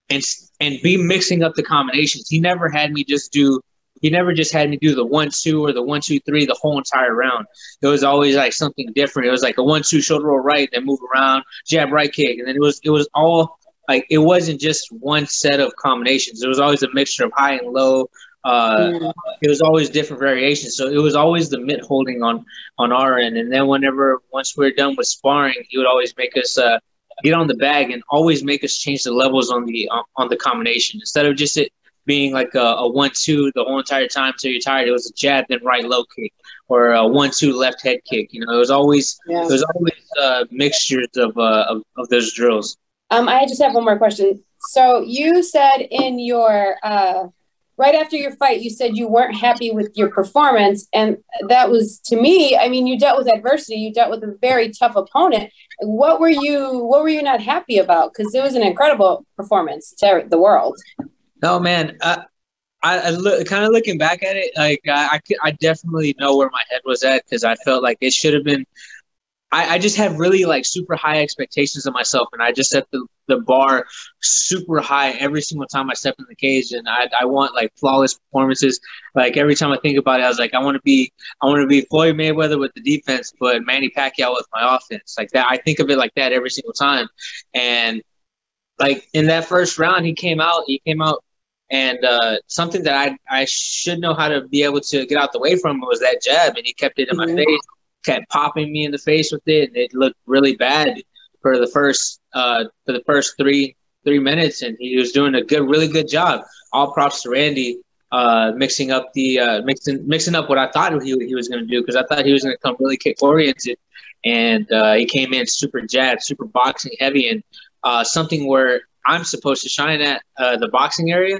and and be mixing up the combinations. He never had me just do he never just had me do the one two or the one two three the whole entire round. It was always like something different. It was like a one two shoulder roll right, then move around, jab right kick, and then it was it was all like it wasn't just one set of combinations. It was always a mixture of high and low, uh, yeah. it was always different variations. So it was always the mitt holding on on our end, and then whenever once we are done with sparring, he would always make us uh, get on the bag and always make us change the levels on the on, on the combination instead of just it being like a, a one-two the whole entire time till you're tired. It was a jab then right low kick or a one-two left head kick. You know, it was always yeah. it was always uh, mixtures of, uh, of of those drills. Um, I just have one more question. So you said in your uh, right after your fight, you said you weren't happy with your performance. And that was to me, I mean, you dealt with adversity, you dealt with a very tough opponent. What were you what were you not happy about? Because it was an incredible performance to the world. No man. Uh, I, I look, kind of looking back at it, like I, I, I definitely know where my head was at because I felt like it should have been I, I just have really like super high expectations of myself, and I just set the, the bar super high every single time I step in the cage, and I, I want like flawless performances. Like every time I think about it, I was like, I want to be I want to be Floyd Mayweather with the defense, but Manny Pacquiao with my offense. Like that, I think of it like that every single time. And like in that first round, he came out, he came out and uh, something that I I should know how to be able to get out the way from was that jab, and he kept it in mm-hmm. my face kept popping me in the face with it, and it looked really bad for the first uh, for the first three three minutes, and he was doing a good, really good job. All props to Randy uh, mixing up the uh, mixing mixing up what I thought he, he was going to do because I thought he was going to come really kick oriented, and uh, he came in super jab, super boxing heavy, and uh, something where I'm supposed to shine at uh, the boxing area.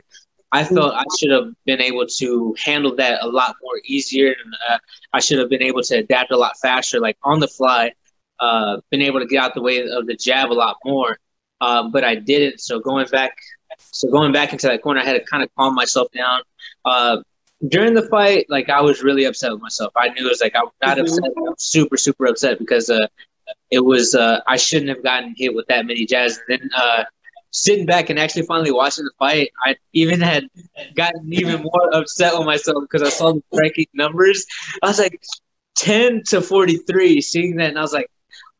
I felt I should have been able to handle that a lot more easier, and uh, I should have been able to adapt a lot faster, like on the fly. Uh, been able to get out the way of the jab a lot more, uh, but I didn't. So going back, so going back into that corner, I had to kind of calm myself down. Uh, during the fight, like I was really upset with myself. I knew it was like I'm not mm-hmm. upset, I'm super super upset because uh, it was uh, I shouldn't have gotten hit with that many jabs. And then uh, sitting back and actually finally watching the fight, I even had gotten even more upset with myself because I saw the striking numbers. I was like, 10 to 43, seeing that, and I was like,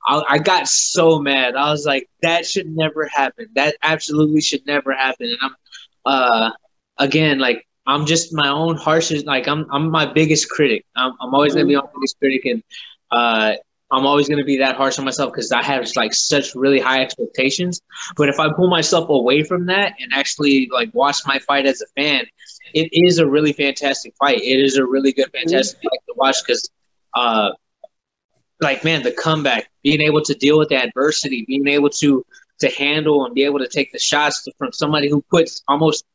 I, I, got so mad. I was like, that should never happen. That absolutely should never happen. And I'm, uh, again, like, I'm just my own harshest, like, I'm, I'm my biggest critic. I'm, I'm always going to be my biggest critic. And, uh, I'm always going to be that harsh on myself because I have like such really high expectations. But if I pull myself away from that and actually like watch my fight as a fan, it is a really fantastic fight. It is a really good, fantastic fight to watch because, uh, like man, the comeback, being able to deal with the adversity, being able to to handle and be able to take the shots to, from somebody who puts almost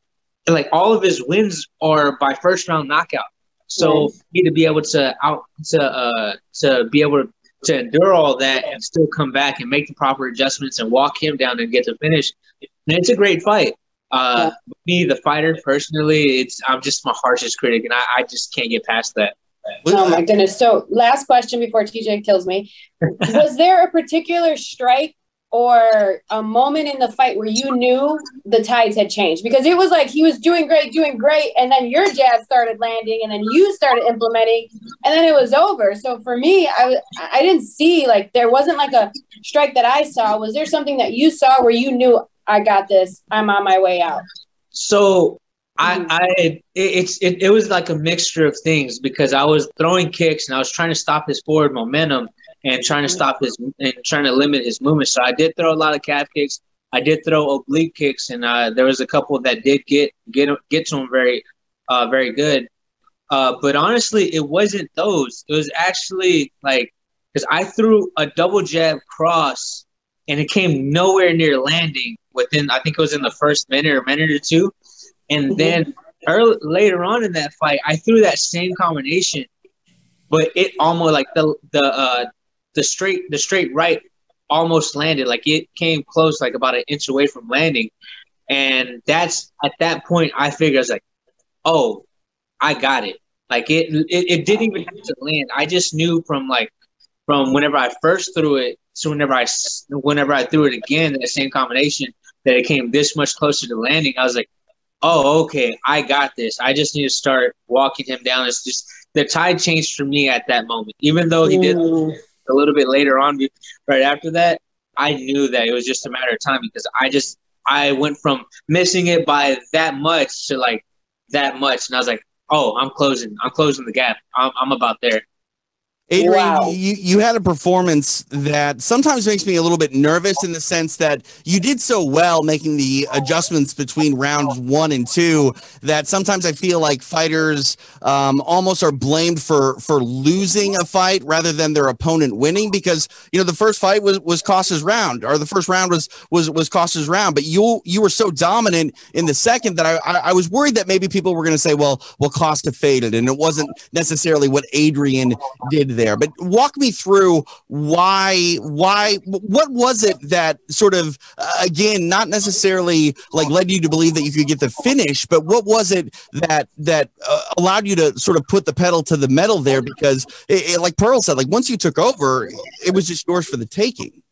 like all of his wins are by first round knockout. So right. need to be able to out to uh to be able to to endure all that and still come back and make the proper adjustments and walk him down and get the finish. And it's a great fight. Uh, me, the fighter, personally, it's I'm just my harshest critic, and I, I just can't get past that. Oh my goodness! So, last question before TJ kills me: Was there a particular strike or a moment in the fight where you knew the tides had changed because it was like he was doing great, doing great, and then your jab started landing, and then you started implementing, and then it was over. So for me, I I didn't see like there wasn't like a strike that I saw. Was there something that you saw where you knew I got this? I'm on my way out. So I, mm-hmm. I it, it's it, it was like a mixture of things because I was throwing kicks and I was trying to stop his forward momentum and trying to stop his and trying to limit his movement. So I did throw a lot of calf kicks. I did throw oblique kicks, and uh, there was a couple that did get get get to him very, uh, very good. Uh, but honestly, it wasn't those. It was actually like because I threw a double jab cross, and it came nowhere near landing within. I think it was in the first minute or minute or two, and mm-hmm. then early, later on in that fight, I threw that same combination, but it almost like the the uh, the straight the straight right almost landed. Like it came close, like about an inch away from landing. And that's at that point I figured I was like, oh, I got it. Like it, it, it didn't even have to land. I just knew from like from whenever I first threw it to whenever I whenever I threw it again, that same combination, that it came this much closer to landing. I was like, oh, okay, I got this. I just need to start walking him down. It's just the tide changed for me at that moment. Even though he did a little bit later on, right after that, I knew that it was just a matter of time because I just I went from missing it by that much to like that much, and I was like, oh, I'm closing, I'm closing the gap. I'm, I'm about there. Adrian, wow. you, you had a performance that sometimes makes me a little bit nervous in the sense that you did so well making the adjustments between rounds one and two that sometimes I feel like fighters um, almost are blamed for for losing a fight rather than their opponent winning because you know the first fight was was Costa's round or the first round was was was Costa's round, but you you were so dominant in the second that I I, I was worried that maybe people were going to say well well Costa faded and it wasn't necessarily what Adrian did there. But walk me through why why what was it that sort of uh, again not necessarily like led you to believe that you could get the finish, but what was it that that uh, allowed you to sort of put the pedal to the metal there? Because it, it, like Pearl said, like once you took over, it was just yours for the taking.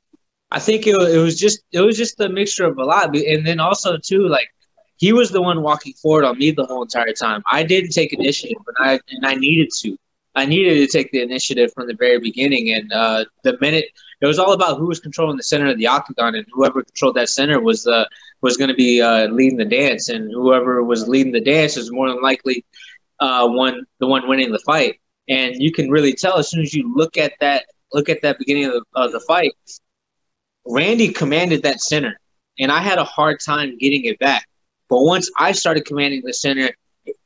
I think it, it was just it was just a mixture of a lot, and then also too like he was the one walking forward on me the whole entire time. I didn't take initiative, and I and I needed to. I needed to take the initiative from the very beginning. And uh, the minute it was all about who was controlling the center of the octagon, and whoever controlled that center was uh, was going to be uh, leading the dance, and whoever was leading the dance is more than likely uh, one the one winning the fight. and you can really tell as soon as you look at that look at that beginning of the, of the fight. Randy commanded that center, and I had a hard time getting it back. But once I started commanding the center,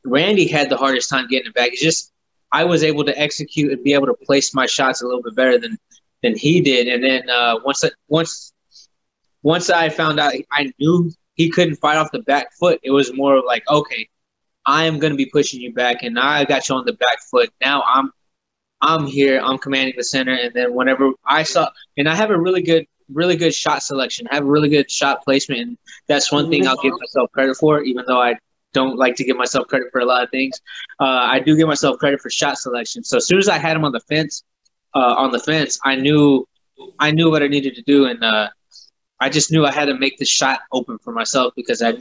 Randy had the hardest time getting it back. It's just I was able to execute and be able to place my shots a little bit better than than he did. And then uh, once once once I found out I knew he couldn't fight off the back foot, it was more of like, okay, I am going to be pushing you back, and now I got you on the back foot. Now I'm I'm here. I'm commanding the center, and then whenever I saw, and I have a really good really good shot selection. I have a really good shot placement, and that's one thing I'll give myself credit for, even though I don't like to give myself credit for a lot of things. Uh, I do give myself credit for shot selection. So as soon as I had him on the fence, uh, on the fence, I knew I knew what I needed to do, and uh, I just knew I had to make the shot open for myself because I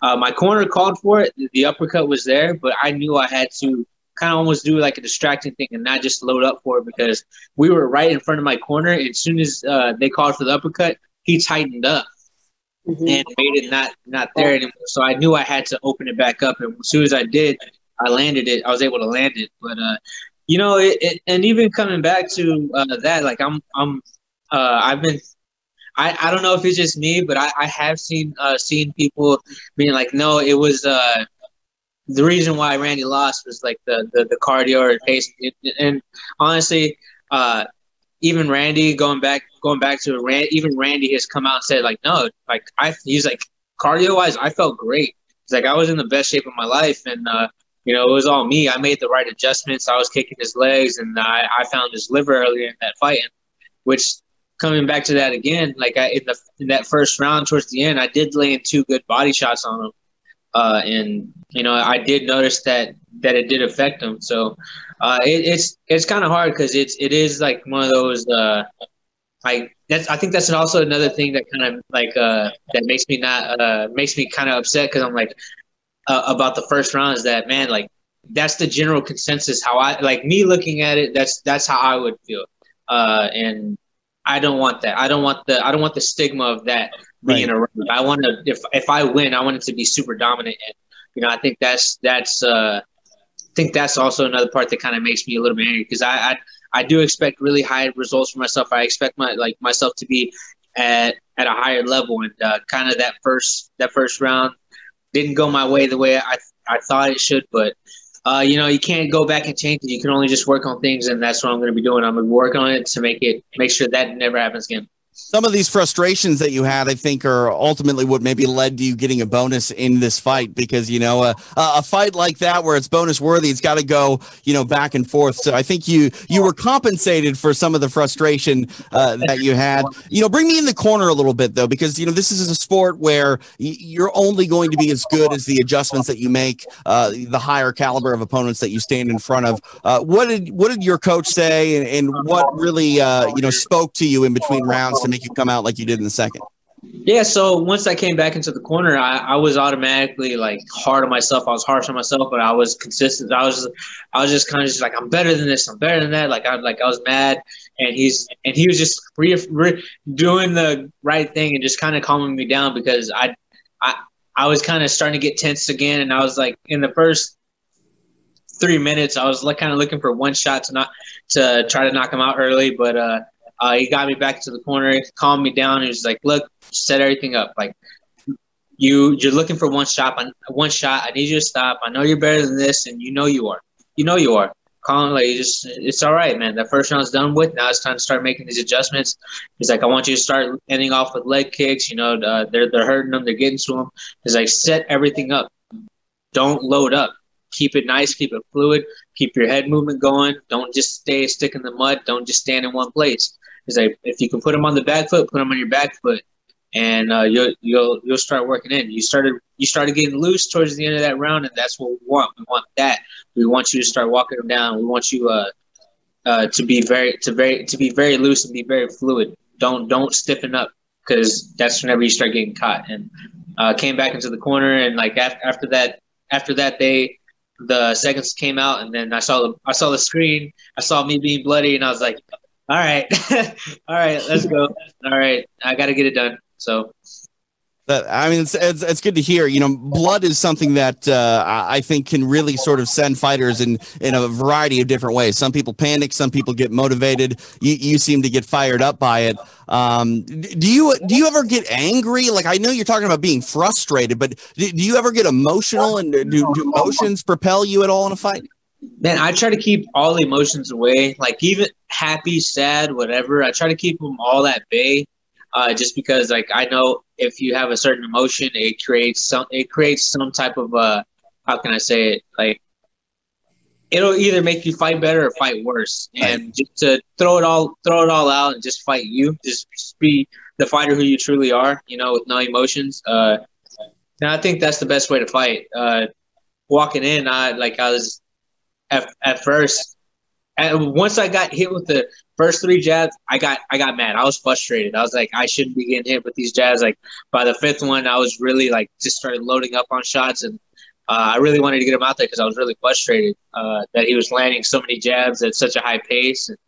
uh, my corner called for it. The uppercut was there, but I knew I had to kind of almost do like a distracting thing and not just load up for it because we were right in front of my corner. And as soon as uh, they called for the uppercut, he tightened up mm-hmm. and made it not not there anymore. So I knew I had to open it back up, and as soon as I did, I landed it. I was able to land it. But uh, you know, it, it, and even coming back to uh, that, like I'm I'm uh, I've been. I, I don't know if it's just me, but I, I have seen uh, seen people being like, no, it was uh, the reason why Randy lost was like the the, the cardio or pace. And honestly, uh, even Randy going back going back to Rand, even Randy has come out and said like no, like I he's like cardio wise, I felt great. He's like I was in the best shape of my life, and uh, you know it was all me. I made the right adjustments. I was kicking his legs, and I, I found his liver earlier in that fight, and, which coming back to that again, like I in the in that first round towards the end, I did land two good body shots on him, uh, and you know I did notice that that it did affect him. So uh, it, it's it's kind of hard because it's it is like one of those uh, like that's I think that's also another thing that kind of like uh, that makes me not uh, makes me kind of upset because I'm like uh, about the first round is that man like that's the general consensus how I like me looking at it that's that's how I would feel. Uh, and I don't want that. I don't want the I don't want the stigma of that being right. around. I want to if if I win I want it to be super dominant and you know I think that's that's uh, think that's also another part that kind of makes me a little bit angry because I, I I do expect really high results for myself. I expect my like myself to be at at a higher level, and uh, kind of that first that first round didn't go my way the way I I thought it should, but. Uh, you know, you can't go back and change it. You can only just work on things, and that's what I'm going to be doing. I'm going to work on it to make it, make sure that never happens again some of these frustrations that you had, I think, are ultimately what maybe led to you getting a bonus in this fight because you know a, a fight like that where it's bonus worthy, it's got to go you know back and forth. So I think you you were compensated for some of the frustration uh, that you had. You know, bring me in the corner a little bit though, because you know this is a sport where you're only going to be as good as the adjustments that you make, uh, the higher caliber of opponents that you stand in front of. Uh, what did what did your coach say, and, and what really uh, you know spoke to you in between rounds? Make you come out like you did in the second? Yeah, so once I came back into the corner, I, I was automatically like hard on myself. I was harsh on myself, but I was consistent. I was, I was just kind of just like I'm better than this. I'm better than that. Like I like I was mad, and he's and he was just re, re, doing the right thing and just kind of calming me down because I, I I was kind of starting to get tense again, and I was like in the first three minutes, I was like kind of looking for one shot to not to try to knock him out early, but uh, uh, he got me back to the corner, calmed me down. He was like, "Look, set everything up. Like, you you're looking for one shot. One shot. I need you to stop. I know you're better than this, and you know you are. You know you are. Calm, like, just it's all right, man. That first round's done with. Now it's time to start making these adjustments. He's like, I want you to start ending off with leg kicks. You know, uh, they're they're hurting them. They're getting to them. He's like, set everything up. Don't load up keep it nice, keep it fluid, keep your head movement going. Don't just stay stick in the mud. Don't just stand in one place. Is like if you can put them on the back foot, put them on your back foot, and uh, you'll you'll you'll start working in. You started you started getting loose towards the end of that round, and that's what we want. We want that. We want you to start walking them down. We want you uh, uh to be very to very to be very loose and be very fluid. Don't don't stiffen up because that's whenever you start getting caught. And uh, came back into the corner, and like after, after that after that they the seconds came out, and then I saw the I saw the screen. I saw me being bloody, and I was like, all right, all right, let's go. All right, I got to get it done. So. That, I mean, it's, it's, it's good to hear. You know, blood is something that uh, I think can really sort of send fighters in in a variety of different ways. Some people panic, some people get motivated. You, you seem to get fired up by it. Um, do you do you ever get angry? Like I know you're talking about being frustrated, but do, do you ever get emotional? And do, do emotions propel you at all in a fight? Man, I try to keep all emotions away. Like even happy, sad, whatever. I try to keep them all at bay uh, just because like I know if you have a certain emotion, it creates some it creates some type of uh how can I say it like it'll either make you fight better or fight worse. And just to throw it all throw it all out and just fight you, just be the fighter who you truly are, you know, with no emotions. Uh, and I think that's the best way to fight. Uh, walking in, I like I was at, at first and once I got hit with the first three jabs, I got I got mad. I was frustrated. I was like, I shouldn't be getting hit with these jabs. Like by the fifth one, I was really like just started loading up on shots, and uh, I really wanted to get him out there because I was really frustrated uh, that he was landing so many jabs at such a high pace. And,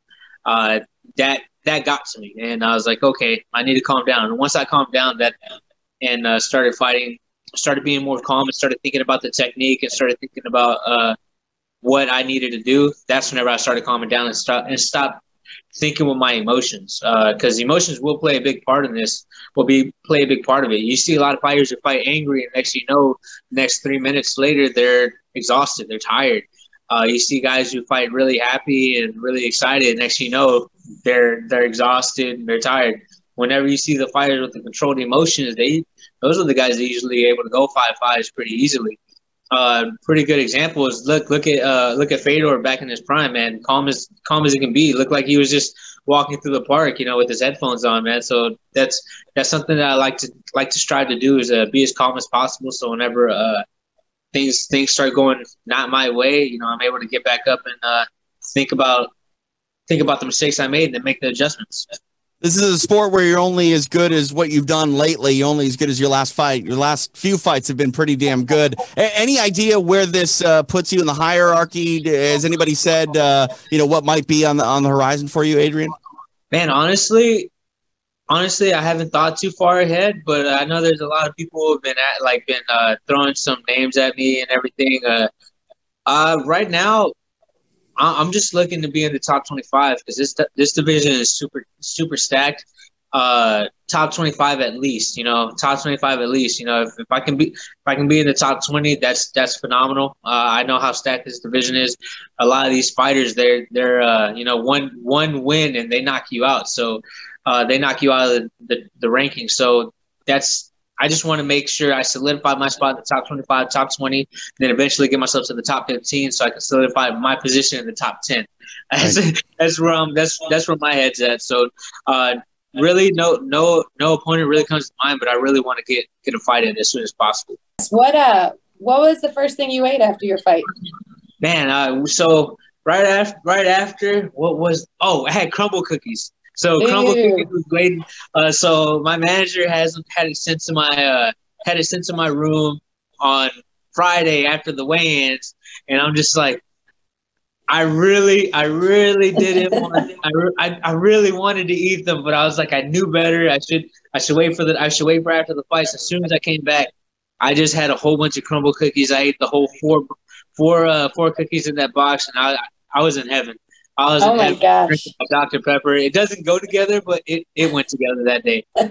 uh, that that got to me, and I was like, okay, I need to calm down. And once I calmed down, that and uh, started fighting, started being more calm, and started thinking about the technique, and started thinking about uh, what I needed to do, that's whenever I started calming down and stop and stop thinking with my emotions. Because uh, emotions will play a big part in this. Will be play a big part of it. You see a lot of fighters who fight angry, and next you know, next three minutes later, they're exhausted, they're tired. Uh, you see guys who fight really happy and really excited. Next you know, they're they're exhausted and they're tired. Whenever you see the fighters with the controlled emotions, they those are the guys that usually able to go five fives pretty easily uh, pretty good example is look look at uh, look at Fedor back in his prime, man. Calm as calm as it can be. Looked like he was just walking through the park, you know, with his headphones on, man. So that's that's something that I like to like to strive to do is uh, be as calm as possible. So whenever uh, things things start going not my way, you know, I'm able to get back up and uh, think about think about the mistakes I made and then make the adjustments. This is a sport where you're only as good as what you've done lately. You're only as good as your last fight. Your last few fights have been pretty damn good. A- any idea where this uh, puts you in the hierarchy? Has anybody said, uh, you know, what might be on the on the horizon for you, Adrian? Man, honestly, honestly, I haven't thought too far ahead, but I know there's a lot of people who have been at like been uh, throwing some names at me and everything. Uh, uh, right now, I'm just looking to be in the top 25 because this this division is super super stacked. Uh, top 25 at least, you know, top 25 at least. You know, if, if I can be if I can be in the top 20, that's that's phenomenal. Uh, I know how stacked this division is. A lot of these fighters, they're they're uh, you know one one win and they knock you out. So uh, they knock you out of the, the, the rankings. So that's I just want to make sure I solidify my spot in the top 25, top 20, then eventually get myself to the top 15 so I can solidify my position in the top 10. That's, right. that's where I'm, that's that's where my head's at. So uh, really no no no opponent really comes to mind, but I really want to get get a fight in as soon as possible. What uh what was the first thing you ate after your fight? Man, uh, so right after right after what was oh I had Crumbl cookies. So Crumbl cookies was great. Uh, so my manager has had it sent to my uh, had it sent to my room on Friday after the weigh-ins, and I'm just like, I really, I really didn't want. I, I, I really wanted to eat them, but I was like, I knew better. I should, I should wait for the, I should wait for after the fights. As soon as I came back, I just had a whole bunch of Crumbl cookies. I ate the whole four, four, uh, four cookies in that box, and I, I was in heaven. I was oh my gosh. Dr. Pepper. It doesn't go together, but it, it went together that day. I,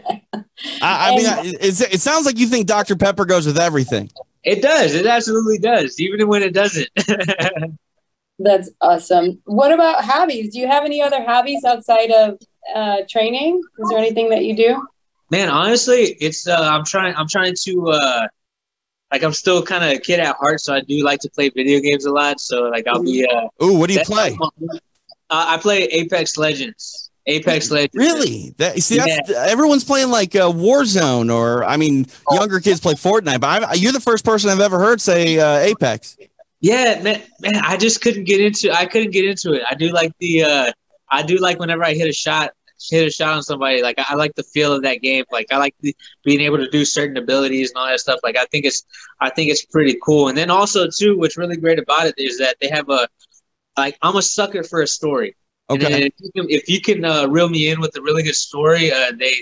I mean, it, it sounds like you think Dr. Pepper goes with everything. It does. It absolutely does, even when it doesn't. That's awesome. What about hobbies? Do you have any other hobbies outside of uh, training? Is there anything that you do? Man, honestly, it's uh, I'm trying. I'm trying to uh, like I'm still kind of a kid at heart, so I do like to play video games a lot. So like I'll be. Uh, Ooh, what do you play? Uh, I play Apex Legends. Apex Legends. Really? That, see, yeah. everyone's playing like uh, Warzone, or I mean, oh. younger kids play Fortnite. But I, you're the first person I've ever heard say uh, Apex. Yeah, man, man, I just couldn't get into. I couldn't get into it. I do like the. Uh, I do like whenever I hit a shot, hit a shot on somebody. Like I, I like the feel of that game. Like I like the, being able to do certain abilities and all that stuff. Like I think it's, I think it's pretty cool. And then also too, what's really great about it is that they have a like I'm a sucker for a story. Okay. if you can, if you can uh, reel me in with a really good story, uh, they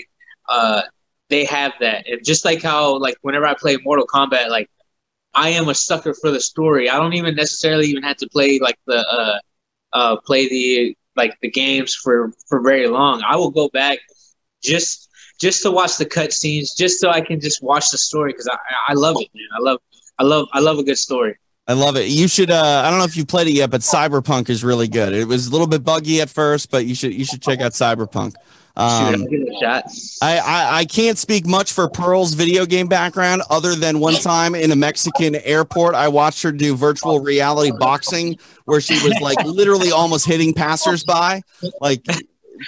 uh, they have that. And just like how like whenever I play Mortal Kombat, like I am a sucker for the story. I don't even necessarily even have to play like the uh uh play the like the games for for very long. I will go back just just to watch the cutscenes, just so I can just watch the story because I I love it, man. I love I love I love a good story. I love it. You should. Uh, I don't know if you played it yet, but Cyberpunk is really good. It was a little bit buggy at first, but you should you should check out Cyberpunk. Um, I, I, I can't speak much for Pearl's video game background other than one time in a Mexican airport, I watched her do virtual reality boxing where she was like literally almost hitting passersby. Like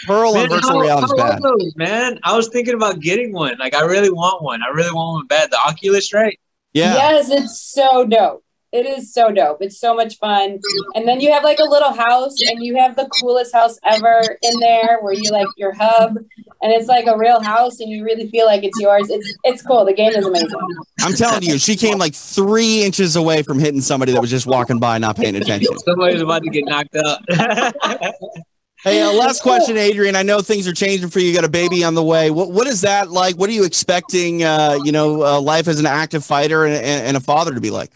Pearl man, on virtual reality is bad. Those, man, I was thinking about getting one. Like I really want one. I really want one bad. The Oculus, right? Yeah. Yes, it's so dope. It is so dope. It's so much fun. And then you have like a little house and you have the coolest house ever in there where you like your hub and it's like a real house and you really feel like it's yours. It's it's cool. The game is amazing. I'm telling you, she came like three inches away from hitting somebody that was just walking by not paying attention. Somebody's about to get knocked out. Hey, uh, last question, Adrian. I know things are changing for you. You got a baby on the way. What what is that like? What are you expecting? Uh, you know, uh, life as an active fighter and, and, a father to be like?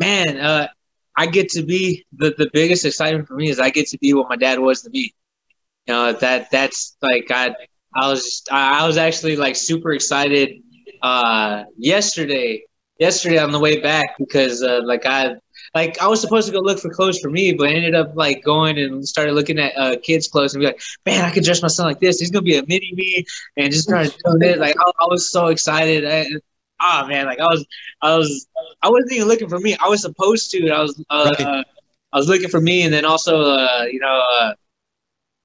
Man, uh, I get to be the, the biggest excitement for me is I get to be what my dad was to me. You know, that that's like I I was I was actually like super excited uh yesterday yesterday on the way back because uh, like I like I was supposed to go look for clothes for me, but I ended up like going and started looking at uh, kids' clothes and be like, man, I could dress my son like this. He's gonna be a mini me, and just trying to do it. Like I, I was so excited. I, ah man, like I was, I was, I wasn't even looking for me. I was supposed to. I was, uh, right. uh, I was looking for me, and then also, uh, you know, uh,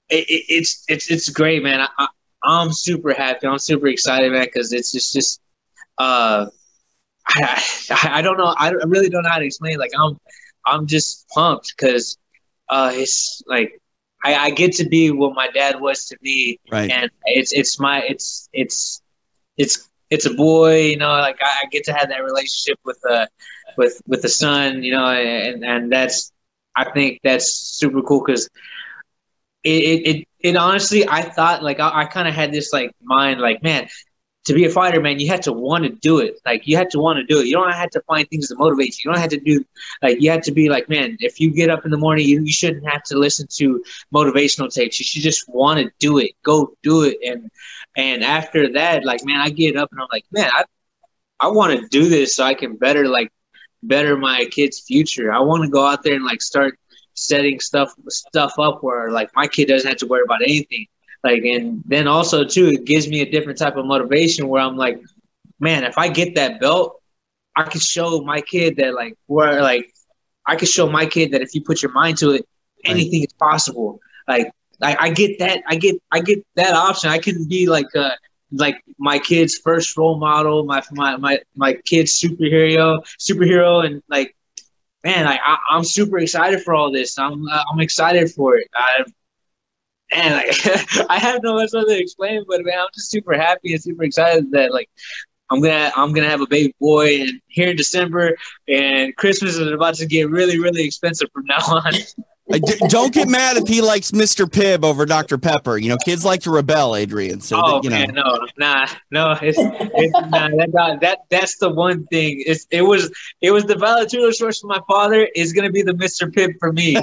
it, it, it's it's it's great, man. I, I, am super happy. I'm super excited, man, because it's just just. Uh, I, I don't know. I really don't know how to explain. Like I'm, I'm just pumped because, uh, it's like I, I get to be what my dad was to me, right? And it's it's my it's it's it's it's a boy, you know, like I, I get to have that relationship with the with with the son, you know, and and that's I think that's super cool because it, it it honestly I thought like I, I kind of had this like mind like man to be a fighter man you have to want to do it. Like you have to want to do it. You don't have to find things to motivate you. You don't have to do like you have to be like man if you get up in the morning you, you shouldn't have to listen to motivational tapes. You should just want to do it. Go do it. And and after that, like, man, I get up and I'm like, man, I, I want to do this so I can better, like, better my kid's future. I want to go out there and like start setting stuff stuff up where like my kid doesn't have to worry about anything. Like, and then also too, it gives me a different type of motivation where I'm like, man, if I get that belt, I can show my kid that like where like I can show my kid that if you put your mind to it, anything right. is possible. Like I, I get that. I get I get that option. I can be like uh like my kid's first role model, my my my my kid's superhero superhero, and like man, I, I am super excited for all this. I'm uh, I'm excited for it. I, and like I have no other to explain, but man, I'm just super happy and super excited that like I'm gonna I'm gonna have a baby boy, and here in December, and Christmas is about to get really really expensive from now on. don't get mad if he likes Mr. Pibb over Dr. Pepper. You know, kids like to rebel, Adrian. So oh that, you man, no, nah, no, it's, it's nah, that, that that's the one thing. It's it was it was the Valentulo shorts for my father. Is gonna be the Mr. Pibb for me.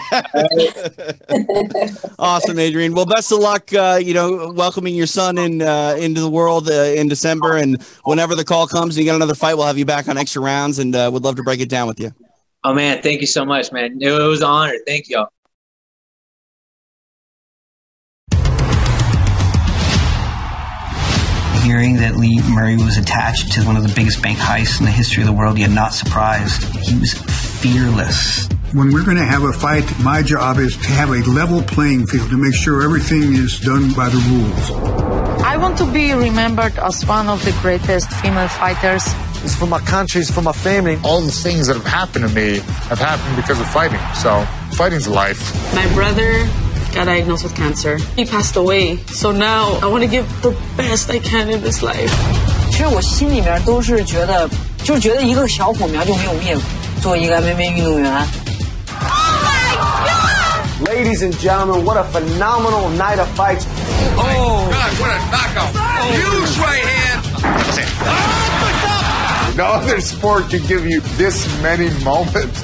awesome, Adrian. Well, best of luck. Uh, you know, welcoming your son in uh, into the world uh, in December, and whenever the call comes and you got another fight, we'll have you back on extra rounds, and uh, would love to break it down with you. Oh man, thank you so much, man. It was an honor. Thank y'all. Hearing that Lee Murray was attached to one of the biggest bank heists in the history of the world, yet not surprised. He was fearless. When we're going to have a fight, my job is to have a level playing field to make sure everything is done by the rules. I want to be remembered as one of the greatest female fighters it's for my country, it's for my family. All the things that have happened to me have happened because of fighting. So fighting's life. My brother got diagnosed with cancer. He passed away. So now I want to give the best I can in this life. 其实我心里面都是觉得，就是觉得一个小火苗就没有灭。作为一个 MMA 运动员。Ladies and gentlemen, what a phenomenal night of fights. Oh, my God, what a knockout. Huge right hand. No other sport can give you this many moments.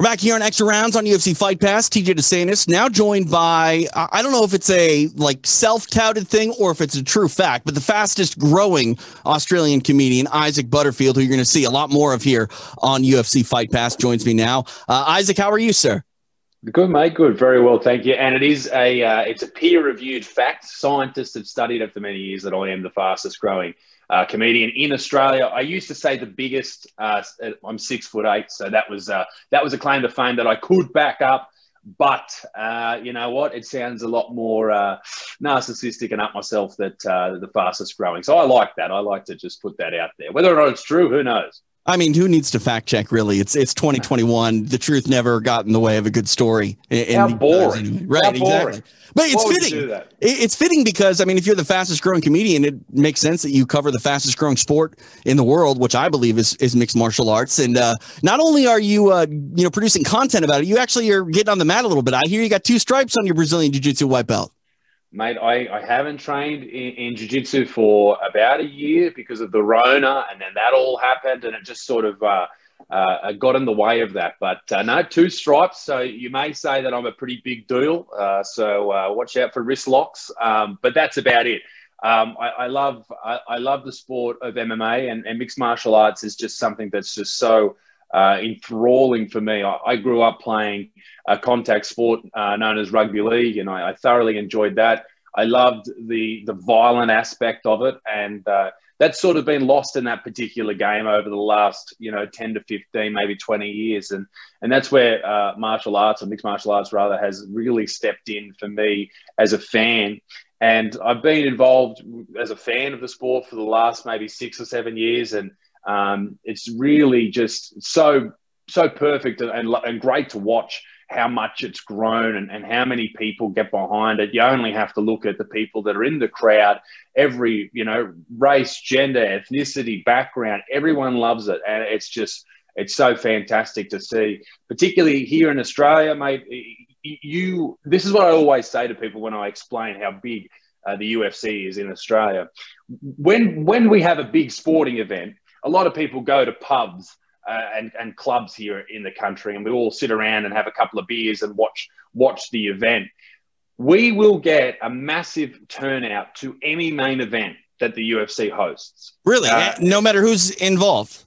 We're back here on Extra Rounds on UFC Fight Pass. TJ DeSantis now joined by I don't know if it's a like self-touted thing or if it's a true fact, but the fastest growing Australian comedian Isaac Butterfield, who you're going to see a lot more of here on UFC Fight Pass, joins me now. Uh, Isaac, how are you, sir? Good, mate. Good. Very well, thank you. And it is a uh, it's a peer-reviewed fact. Scientists have studied it for many years that I am the fastest growing uh, comedian in Australia. I used to say the biggest. Uh, I'm six foot eight, so that was uh, that was a claim to fame that I could back up. But uh, you know what? It sounds a lot more uh, narcissistic and up myself that uh, the fastest growing. So I like that. I like to just put that out there. Whether or not it's true, who knows? I mean, who needs to fact check? Really, it's it's 2021. The truth never got in the way of a good story. In, How boring, right? How boring. Exactly. But it's fitting. It's fitting because I mean, if you're the fastest growing comedian, it makes sense that you cover the fastest growing sport in the world, which I believe is is mixed martial arts. And uh, not only are you uh, you know producing content about it, you actually are getting on the mat a little bit. I hear you got two stripes on your Brazilian Jiu Jitsu white belt. Mate, I, I haven't trained in, in Jiu Jitsu for about a year because of the Rona, and then that all happened, and it just sort of uh, uh, got in the way of that. But uh, no, two stripes. So you may say that I'm a pretty big deal. Uh, so uh, watch out for wrist locks. Um, but that's about it. Um, I, I, love I, I, love the sport of MMA and, and, mixed martial arts is just something that's just so uh, enthralling for me. I, I, grew up playing a contact sport uh, known as rugby league, and I, I, thoroughly enjoyed that. I loved the the violent aspect of it, and uh, that's sort of been lost in that particular game over the last you know 10 to 15 maybe 20 years and and that's where uh, martial arts or mixed martial arts rather has really stepped in for me as a fan and i've been involved as a fan of the sport for the last maybe six or seven years and um, it's really just so so perfect and, and, great to watch how much it's grown and, and how many people get behind it. You only have to look at the people that are in the crowd, every, you know, race, gender, ethnicity, background, everyone loves it. And it's just, it's so fantastic to see, particularly here in Australia, mate. You, this is what I always say to people when I explain how big uh, the UFC is in Australia. When, when we have a big sporting event, a lot of people go to pubs uh, and, and clubs here in the country, and we all sit around and have a couple of beers and watch watch the event. We will get a massive turnout to any main event that the UFC hosts. Really, uh, no matter who's involved.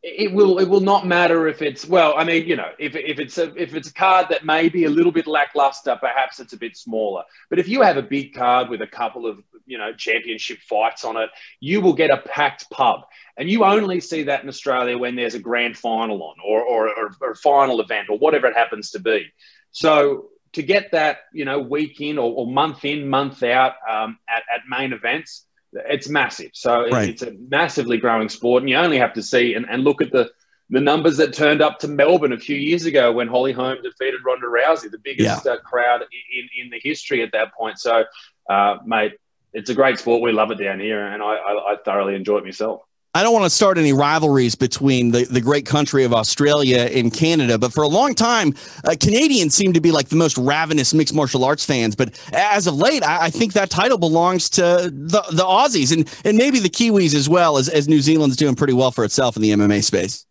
It will. It will not matter if it's well. I mean, you know, if, if it's a if it's a card that may be a little bit lackluster, perhaps it's a bit smaller. But if you have a big card with a couple of you know championship fights on it, you will get a packed pub. And you only see that in Australia when there's a grand final on or, or, or, or a final event or whatever it happens to be. So to get that, you know, week in or, or month in, month out um, at, at main events, it's massive. So right. it's a massively growing sport. And you only have to see and, and look at the, the numbers that turned up to Melbourne a few years ago when Holly Holm defeated Ronda Rousey, the biggest yeah. uh, crowd in, in the history at that point. So, uh, mate, it's a great sport. We love it down here, and I, I, I thoroughly enjoy it myself. I don't want to start any rivalries between the, the great country of Australia and Canada, but for a long time, uh, Canadians seem to be like the most ravenous mixed martial arts fans. But as of late, I, I, think that title belongs to the, the Aussies and, and maybe the Kiwis as well, as, as New Zealand's doing pretty well for itself in the MMA space.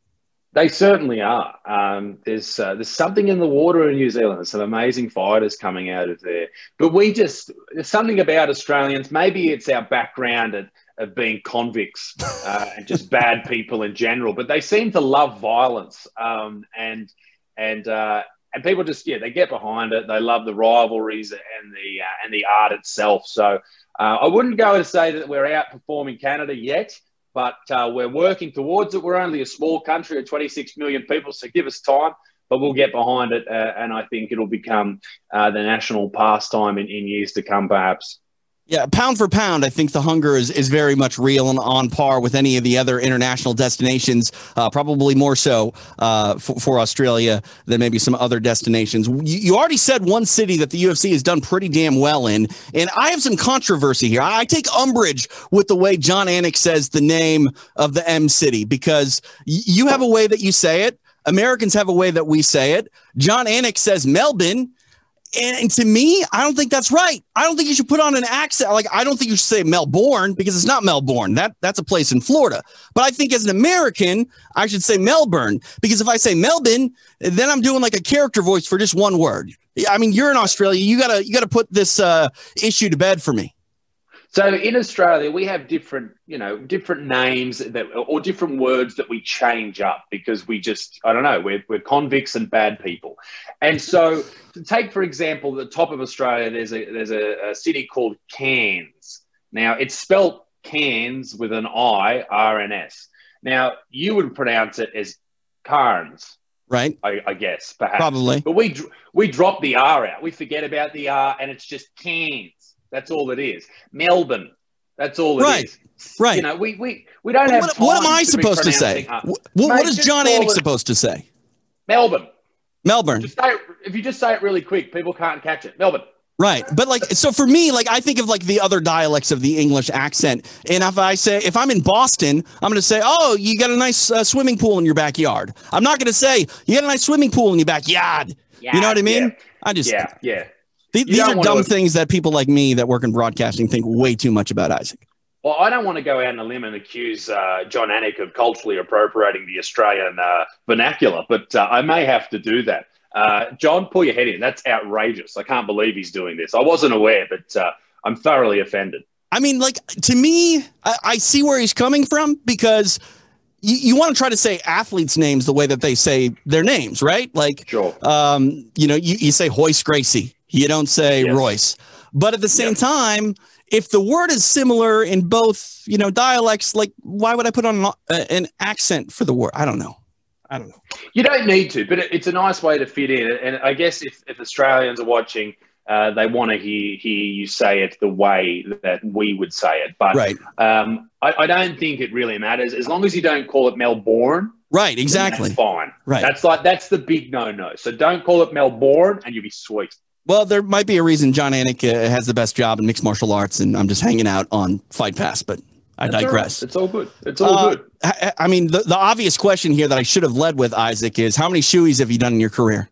They certainly are. Um, there's uh, there's something in the water in New Zealand. There's some amazing fighters coming out of there. But we just there's something about Australians. Maybe it's our background and of being convicts uh, and just bad people in general, but they seem to love violence um, and and uh, and people just yeah they get behind it. They love the rivalries and the uh, and the art itself. So uh, I wouldn't go to say that we're outperforming Canada yet, but uh, we're working towards it. We're only a small country of 26 million people, so give us time. But we'll get behind it, uh, and I think it'll become the national pastime in, in years to come, perhaps. Yeah, pound for pound, I think the hunger is, is very much real and on par with any of the other international destinations, uh, probably more so uh, for, Australia than maybe some other destinations. You, you, already said one city that the UFC has done pretty damn well in, and I have some controversy here. I take umbrage with the way Jon Anik says the name of the M city because y- you have a way that you say it. Americans have a way that we say it. Jon Anik says Melbourne and to me, I don't think that's right. I don't think you should put on an accent. Like I don't think you should say Melbourne because it's not Melbourne. That that's a place in Florida. But I think as an American, I should say Melbourne because if I say Melbourne, then I'm doing like a character voice for just one word. I mean, you're in Australia. You gotta you gotta put this uh, issue to bed for me. So in Australia, we have different, you know, different names that or different words that we change up because we just, I don't know, we're, we're convicts and bad people. And so to take, for example, the top of Australia, there's a there's a, a city called Cairns. Now it's spelt Cairns with an I, R N S. Now you would pronounce it as Carnes. Right. I, I guess, perhaps. Probably. But we we drop the R out. We forget about the R and it's just Cairns. That's all it is. Melbourne. That's all it right. is. Right. You know, we we, we don't have. What, what am I to supposed to say? What, what is Jon Anik supposed to say? Melbourne. Melbourne. Just say it, if you just say it really quick, people can't catch it. Melbourne. Right. But like so for me, like I think of like the other dialects of the English accent. And if I say if I'm in Boston, I'm going to say, "Oh, you got a nice uh, swimming pool in your backyard." I'm not going to say, "You got a nice swimming pool in your backyard." Yeah, you know what I mean? Yeah. I just Yeah, yeah. These, these are dumb wanna- things that people like me that work in broadcasting think way too much about Isaac. Well, I don't want to go out on a limb and accuse uh, Jon Anik of culturally appropriating the Australian uh, vernacular, but uh, I may have to do that. Uh, John, pull your head in. That's outrageous. I can't believe he's doing this. I wasn't aware, but uh, I'm thoroughly offended. I mean, like to me, I, I see where he's coming from because you, you want to try to say athletes' names the way that they say their names, right? Like, sure. um, you know, you, you say Hoist Gracie, you don't say Royce. But at the same time, if the word is similar in both, you know, dialects, like why would I put on an, uh, an accent for the word? I don't know. I don't know. You don't need to, but it, it's a nice way to fit in. And I guess if, if Australians are watching, uh, they want to hear, hear you say it the way that we would say it. But Right. um, I, I don't think it really matters as long as you don't call it Melbourne. Right, exactly. That's fine. Right. That's like that's the big no no. So don't call it Melbourne, and you'll be sweet. Well, there might be a reason Jon Anik uh, has the best job in mixed martial arts, and I'm just hanging out on Fight Pass, but I That's right. digress. It's all good. It's all Uh, good. I, I mean, the, the obvious question here that I should have led with, Isaac, is how many shoeys have you done in your career?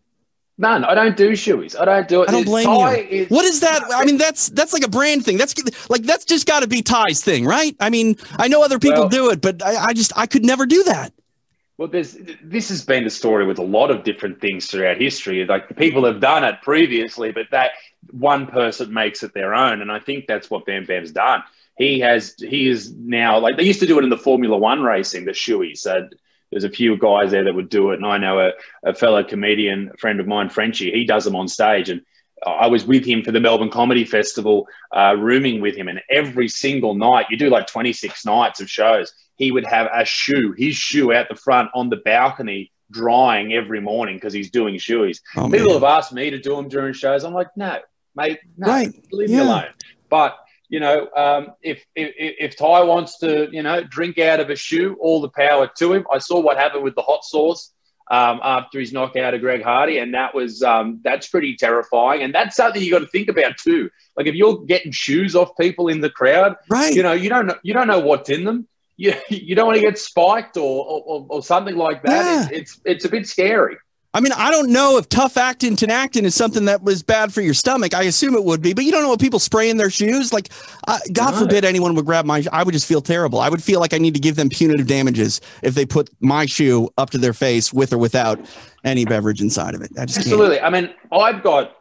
None. I don't do shoeies. I don't do it. I don't blame you. is- what is that? I mean, that's that's like a brand thing. That's like that's just got to be Tai's thing, right? I mean, I know other people Well- do it, but I, I just I could never do that. Well, there's this has been the story with a lot of different things throughout history. Like people have done it previously, but that one person makes it their own, and I think that's what Bam Bam's done. He has he is now like they used to do it in the Formula One racing, the shoeies. So there's a few guys there that would do it, and I know a, a fellow comedian, a friend of mine, Frenchie. He does them on stage, and I was with him for the Melbourne Comedy Festival, uh, rooming with him, and every single night you do like 26 nights of shows. He would have a shoe, his shoe out the front on the balcony, drying every morning because he's doing shoeies. Oh, People man. have asked me to do them during shows. I'm like, no, mate, no, Right. leave me alone. But you know, um, if, if if Tai wants to, you know, drink out of a shoe, all the power to him. I saw what happened with the hot sauce um, after his knockout of Greg Hardy, and that was um, that's pretty terrifying. And that's something you got to think about too. Like if you're getting shoes off people in the crowd, right? You know, you don't know, you don't know what's in them. You, you don't want to get spiked or or, or something like that. It's, it's it's a bit scary. I mean, I don't know if tough actin Tinactin is something that was bad for your stomach. I assume it would be, but you don't know what people spray in their shoes. Like, uh, God No. forbid anyone would grab my. I would just feel terrible. I would feel like I need to give them punitive damages if they put my shoe up to their face with or without any beverage inside of it. I just can't. Absolutely. I mean, I've got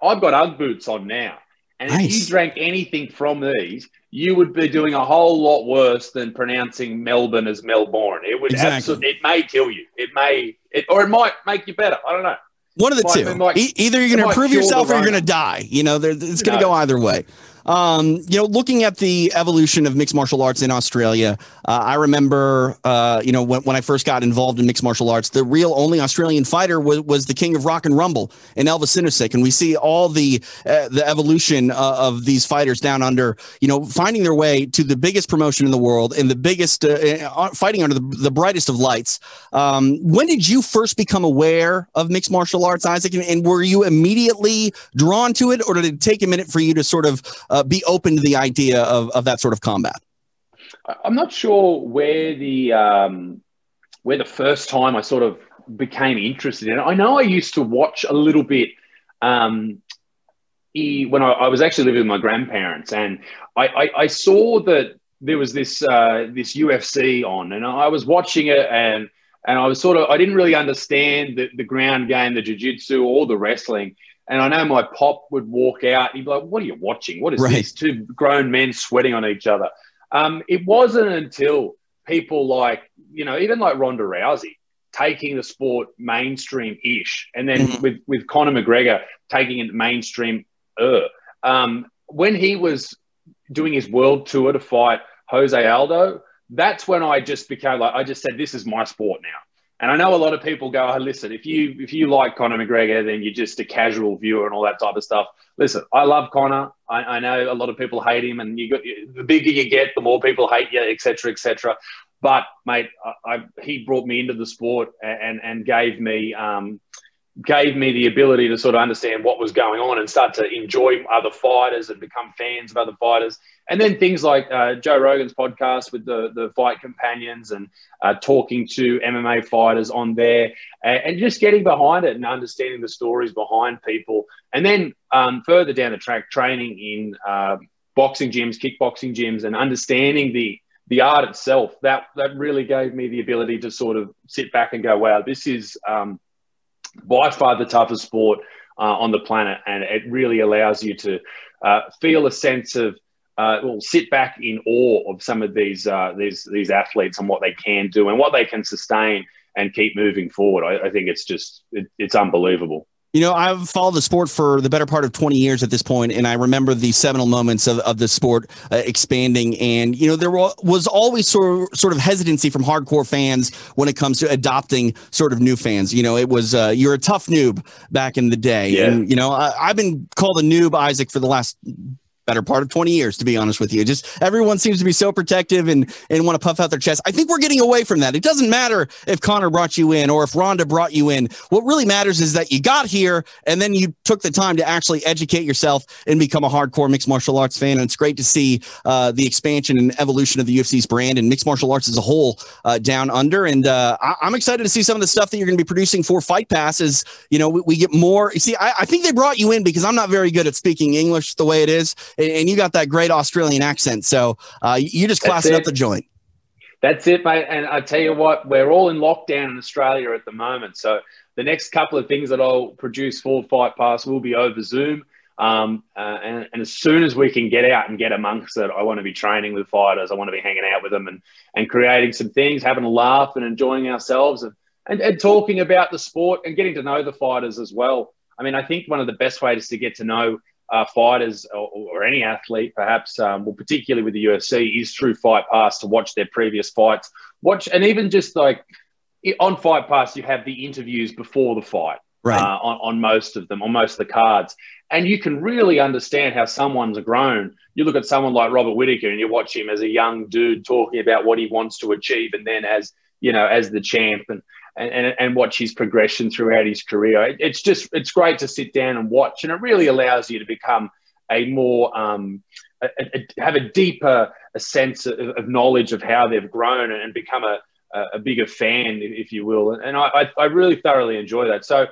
I've got UGG boots on now, and if you drank anything from these, you would be doing a whole lot worse than pronouncing Melbourne as Melbourne. It would Exactly. absolutely. It may kill you. It may. It or it might make you better. I don't know. One of the Might- two. might- E- either you're going to improve yourself or you're going to die. You know, it's going to No. go either way. Um, you know, looking at the evolution of mixed martial arts in Australia, uh, I remember, uh, you know, when, when I first got involved in mixed martial arts, the real only Australian fighter was, was the king of rock and rumble in Elvis Sinosic. And we see all the uh, the evolution uh, of these fighters down under, you know, finding their way to the biggest promotion in the world and the biggest, uh, uh, fighting under the, the brightest of lights. Um, when did you first become aware of mixed martial arts, Isaac? And, and were you immediately drawn to it, or did it take a minute for you to sort of uh, be open to the idea of, of that sort of combat? I'm not sure where the um, where the first time I sort of became interested in it. I know I used to watch a little bit um, he, when I, I, was actually living with my grandparents, and I, I, I saw that there was this uh, this UFC on, and I was watching it, and and I was sort of I didn't really understand the, the ground game, the jiu-jitsu, or the wrestling. And I know my pop would walk out. He'd be like, "What are you watching? What is right. this? Two grown men sweating on each other." Um, it wasn't until people like you know, even like Ronda Rousey, taking the sport mainstream-ish, and then mm-hmm. with with Conor McGregor taking it mainstream. Uh, um, when he was doing his world tour to fight Jose Aldo, that's when I just became like I just said, "This is my sport now." And I know a lot of people go, oh, "Listen, if you if you like Conor McGregor, then you're just a casual viewer and all that type of stuff." Listen, I love Conor. I, I know a lot of people hate him, and you got the bigger you get, the more people hate you, etc., etc. But mate, I, I, he brought me into the sport and and gave me um, gave me the ability to sort of understand what was going on and start to enjoy other fighters and become fans of other fighters. And then things like uh, Joe Rogan's podcast with the the fight companions and uh, talking to MMA fighters on there and, and, just getting behind it and understanding the stories behind people. And then um, further down the track, training in uh, boxing gyms, kickboxing gyms, and understanding the the art itself that that really gave me the ability to sort of sit back and go, wow, this is um, by far the toughest sport uh, on the planet, and it really allows you to uh, feel a sense of uh, well, sit back in awe of some of these uh, these these athletes and what they can do and what they can sustain and keep moving forward. I, I think it's just it, it's unbelievable. You know, I've followed the sport for the better part of 20 years at this point, and I remember the seminal moments of, of the sport uh, expanding. And, you know, there was always sort of, sort of hesitancy from hardcore fans when it comes to adopting sort of new fans. You know, it was, uh, you're a tough noob back in the day. Yeah. And, you know, I, I've been called a noob, Isaac, for the last better part of 20 years to be honest with you. Just everyone seems to be so protective and and want to puff out their chest. I think we're getting away from that. It doesn't matter if conor brought you in or if ronda brought you in. What really matters is that you got here and then you took the time to actually educate yourself and become a hardcore mixed martial arts fan. And it's great to see uh, the expansion and evolution of the ufc's brand and mixed martial arts as a whole uh, down under. And uh, I- am excited to see some of the stuff that you're going to be producing for fight passes you know we, we get more see I-, I think they brought you in because i'm not very good at speaking english the way it is and you got that great Australian accent. So uh, you just classing up the joint. That's it, mate. And I tell you what, we're all in lockdown in Australia at the moment. So the next couple of things that I'll produce for Fight Pass will be over Zoom. Um, uh, and, and, as soon as we can get out and get amongst it, I want to be training with fighters. I want to be hanging out with them and, and creating some things, having a laugh and enjoying ourselves and, and, and talking about the sport and getting to know the fighters as well. I mean, I think one of the best ways to get to know uh, fighters or, or, any athlete, perhaps, um, well, particularly with the UFC, is through Fight Pass to watch their previous fights. Watch, and even just like on Fight Pass, you have the interviews before the fight. Right. Uh, on, on most of them, on most of the cards. And you can really understand how someone's grown. You look at someone like Robert Whitaker and you watch him as a young dude talking about what he wants to achieve, and then as you know, as the champ. And and, and, watch his progression throughout his career. it's just it's great to sit down and watch, and it really allows you to become a more um, a, a, have a deeper a sense of, of, knowledge of how they've grown and become a, a bigger fan, if you will. And I, I really thoroughly enjoy that. So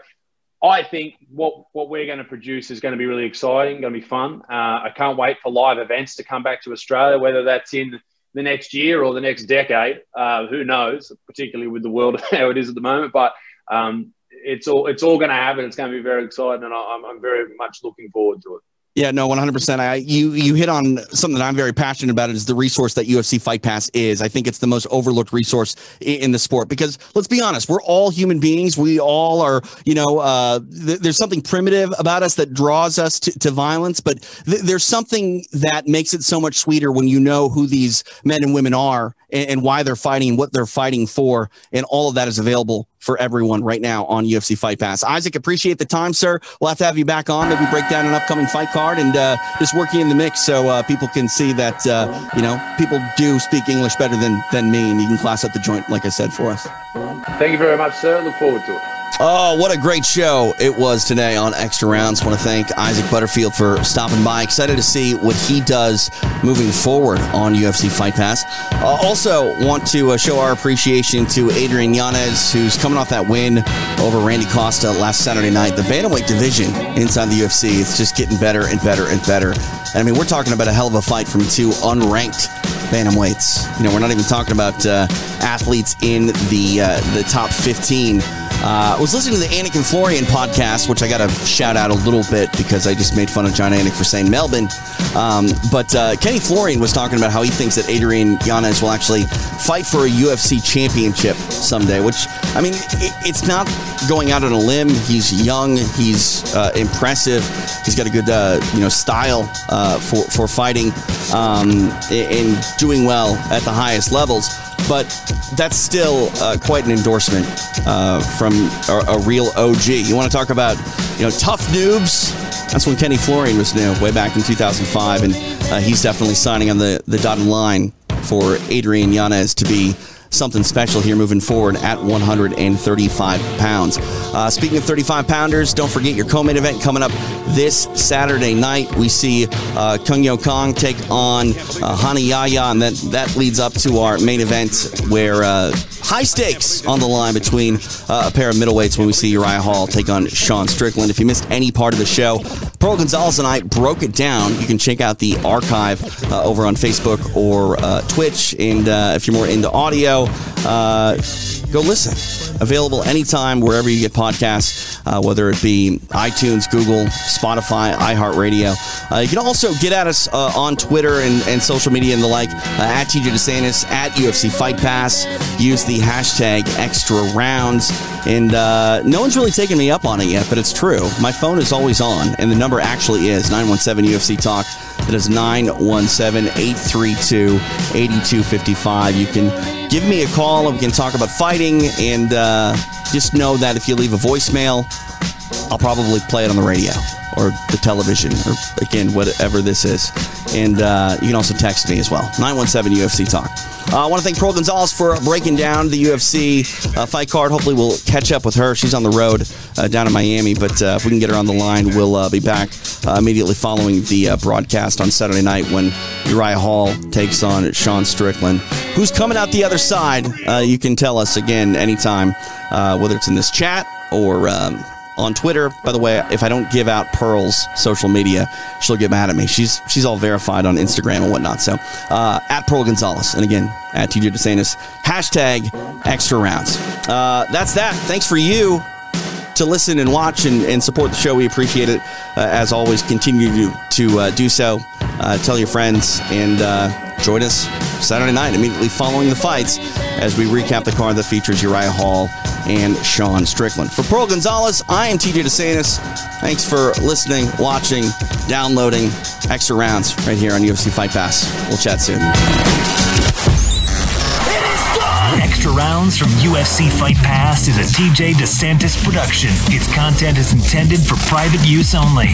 I think what what we're going to produce is going to be really exciting, going to be fun. Uh, I can't wait for live events to come back to Australia, whether that's in the next year or the next decade. Uh, who knows? Particularly with the world how it is at the moment, but um, it's all it's all going to happen. It's going to be very exciting, and I'm, I'm very much looking forward to it. Yeah, no, one hundred percent. I you you hit on something that I'm very passionate about. Is the resource that UFC Fight Pass is. I think it's the most overlooked resource in, in the sport because let's be honest, we're all human beings. We all are, you know, uh, th- there's something primitive about us that draws us to, to violence, but th- there's something that makes it so much sweeter when you know who these men and women are and, and why they're fighting, and what they're fighting for, and all of that is available for everyone right now on UFC Fight Pass. Isaac, appreciate the time, sir. We'll have to have you back on, maybe break down an upcoming fight card and uh, just work you in the mix so uh, people can see that, uh, you know, people do speak English better than, than me, and you can class up the joint, like I said, for us. Thank you very much, sir. Look forward to it. Oh, what a great show it was today on Extra Rounds. want to thank Isaac Butterfield for stopping by. Excited to see what he does moving forward on UFC Fight Pass. Uh, also, want to uh, show our appreciation to Adrian Yanez, who's coming off that win over Randy Costa last Saturday night. The bantamweight division inside the UFC is just getting better and better and better. And I mean, we're talking about a hell of a fight from two unranked bantamweights. You know, we're not even talking about uh, athletes in the uh, the top 15 uh, I was listening to the Anik and Florian podcast, which I got to shout out a little bit because I just made fun of Jon Anik for saying Melbourne. Um, but uh, Kenny Florian was talking about how he thinks that Adrian Yanez will actually fight for a UFC championship someday, which, I mean, it, it's not going out on a limb. He's young, he's uh, impressive, he's got a good, uh, you know, style uh, for, for fighting um, and doing well at the highest levels but that's still uh, quite an endorsement uh, from a, a, real OG. You want to talk about, you know, tough noobs? That's when Kenny Florian was new, way back in 2005, and uh, he's definitely signing on the, the dotted line for Adrian Yanez to be something special here moving forward at 135 pounds. Uh, speaking of 35 pounders, don't forget your co-main event coming up this Saturday night. We see uh, Kyung Ho Kang take on uh, Rani Yahya, and that, that leads up to our main event where uh, high stakes on the line between uh, a pair of middleweights when we see Uriah Hall take on Sean Strickland. If you missed any part of the show, Pearl Gonzalez and I broke it down. You can check out the archive uh, over on Facebook or uh, Twitch. And if you're more into audio, uh, go listen. Available anytime wherever you get podcasts, uh, whether it be iTunes, Google, Spotify, iHeartRadio. Uh, you can also get at us uh, on Twitter and, and, social media and the like uh, at TJ DeSantis, at UFC Fight Pass. Use the hashtag extra rounds. And uh, no one's really taken me up on it yet, but it's true. My phone is always on, and the number actually is 917 UFC Talk. That is 917 832 8255. You can give me a call and we can talk about fighting. And uh, just know that if you leave a voicemail, I'll probably play it on the radio or the television or again whatever this is and uh, you can also text me as well 917 ufc talk uh, I want to thank Pearl Gonzalez for breaking down the UFC uh, fight card. Hopefully, we'll catch up with her. She's on the road uh, down in Miami, but uh, if we can get her on the line, we'll uh, be back immediately following the broadcast on Saturday night when Uriah Hall takes on Sean Strickland. Who's coming out the other side? you can tell us again anytime, whether it's in this chat or. Um, on Twitter. By the way, if I don't give out Pearl's social media, she'll get mad at me. She's she's all verified on Instagram and whatnot. So uh, at Pearl Gonzalez, and again at TJ DeSantis, hashtag extra rounds. Uh, that's that. Thanks for you to listen and watch and, and support the show. We appreciate it. Uh, as always, continue to, to uh, do so. Uh, tell your friends and uh, join us Saturday night, immediately following the fights, as we recap the card that features Uriah Hall and Sean Strickland. For Pearl Gonzalez, I am TJ DeSantis. Thanks for listening, watching, downloading extra rounds right here on UFC Fight Pass. We'll chat soon. Extra Rounds from UFC Fight Pass is a TJ DeSantis production. Its content is intended for private use only.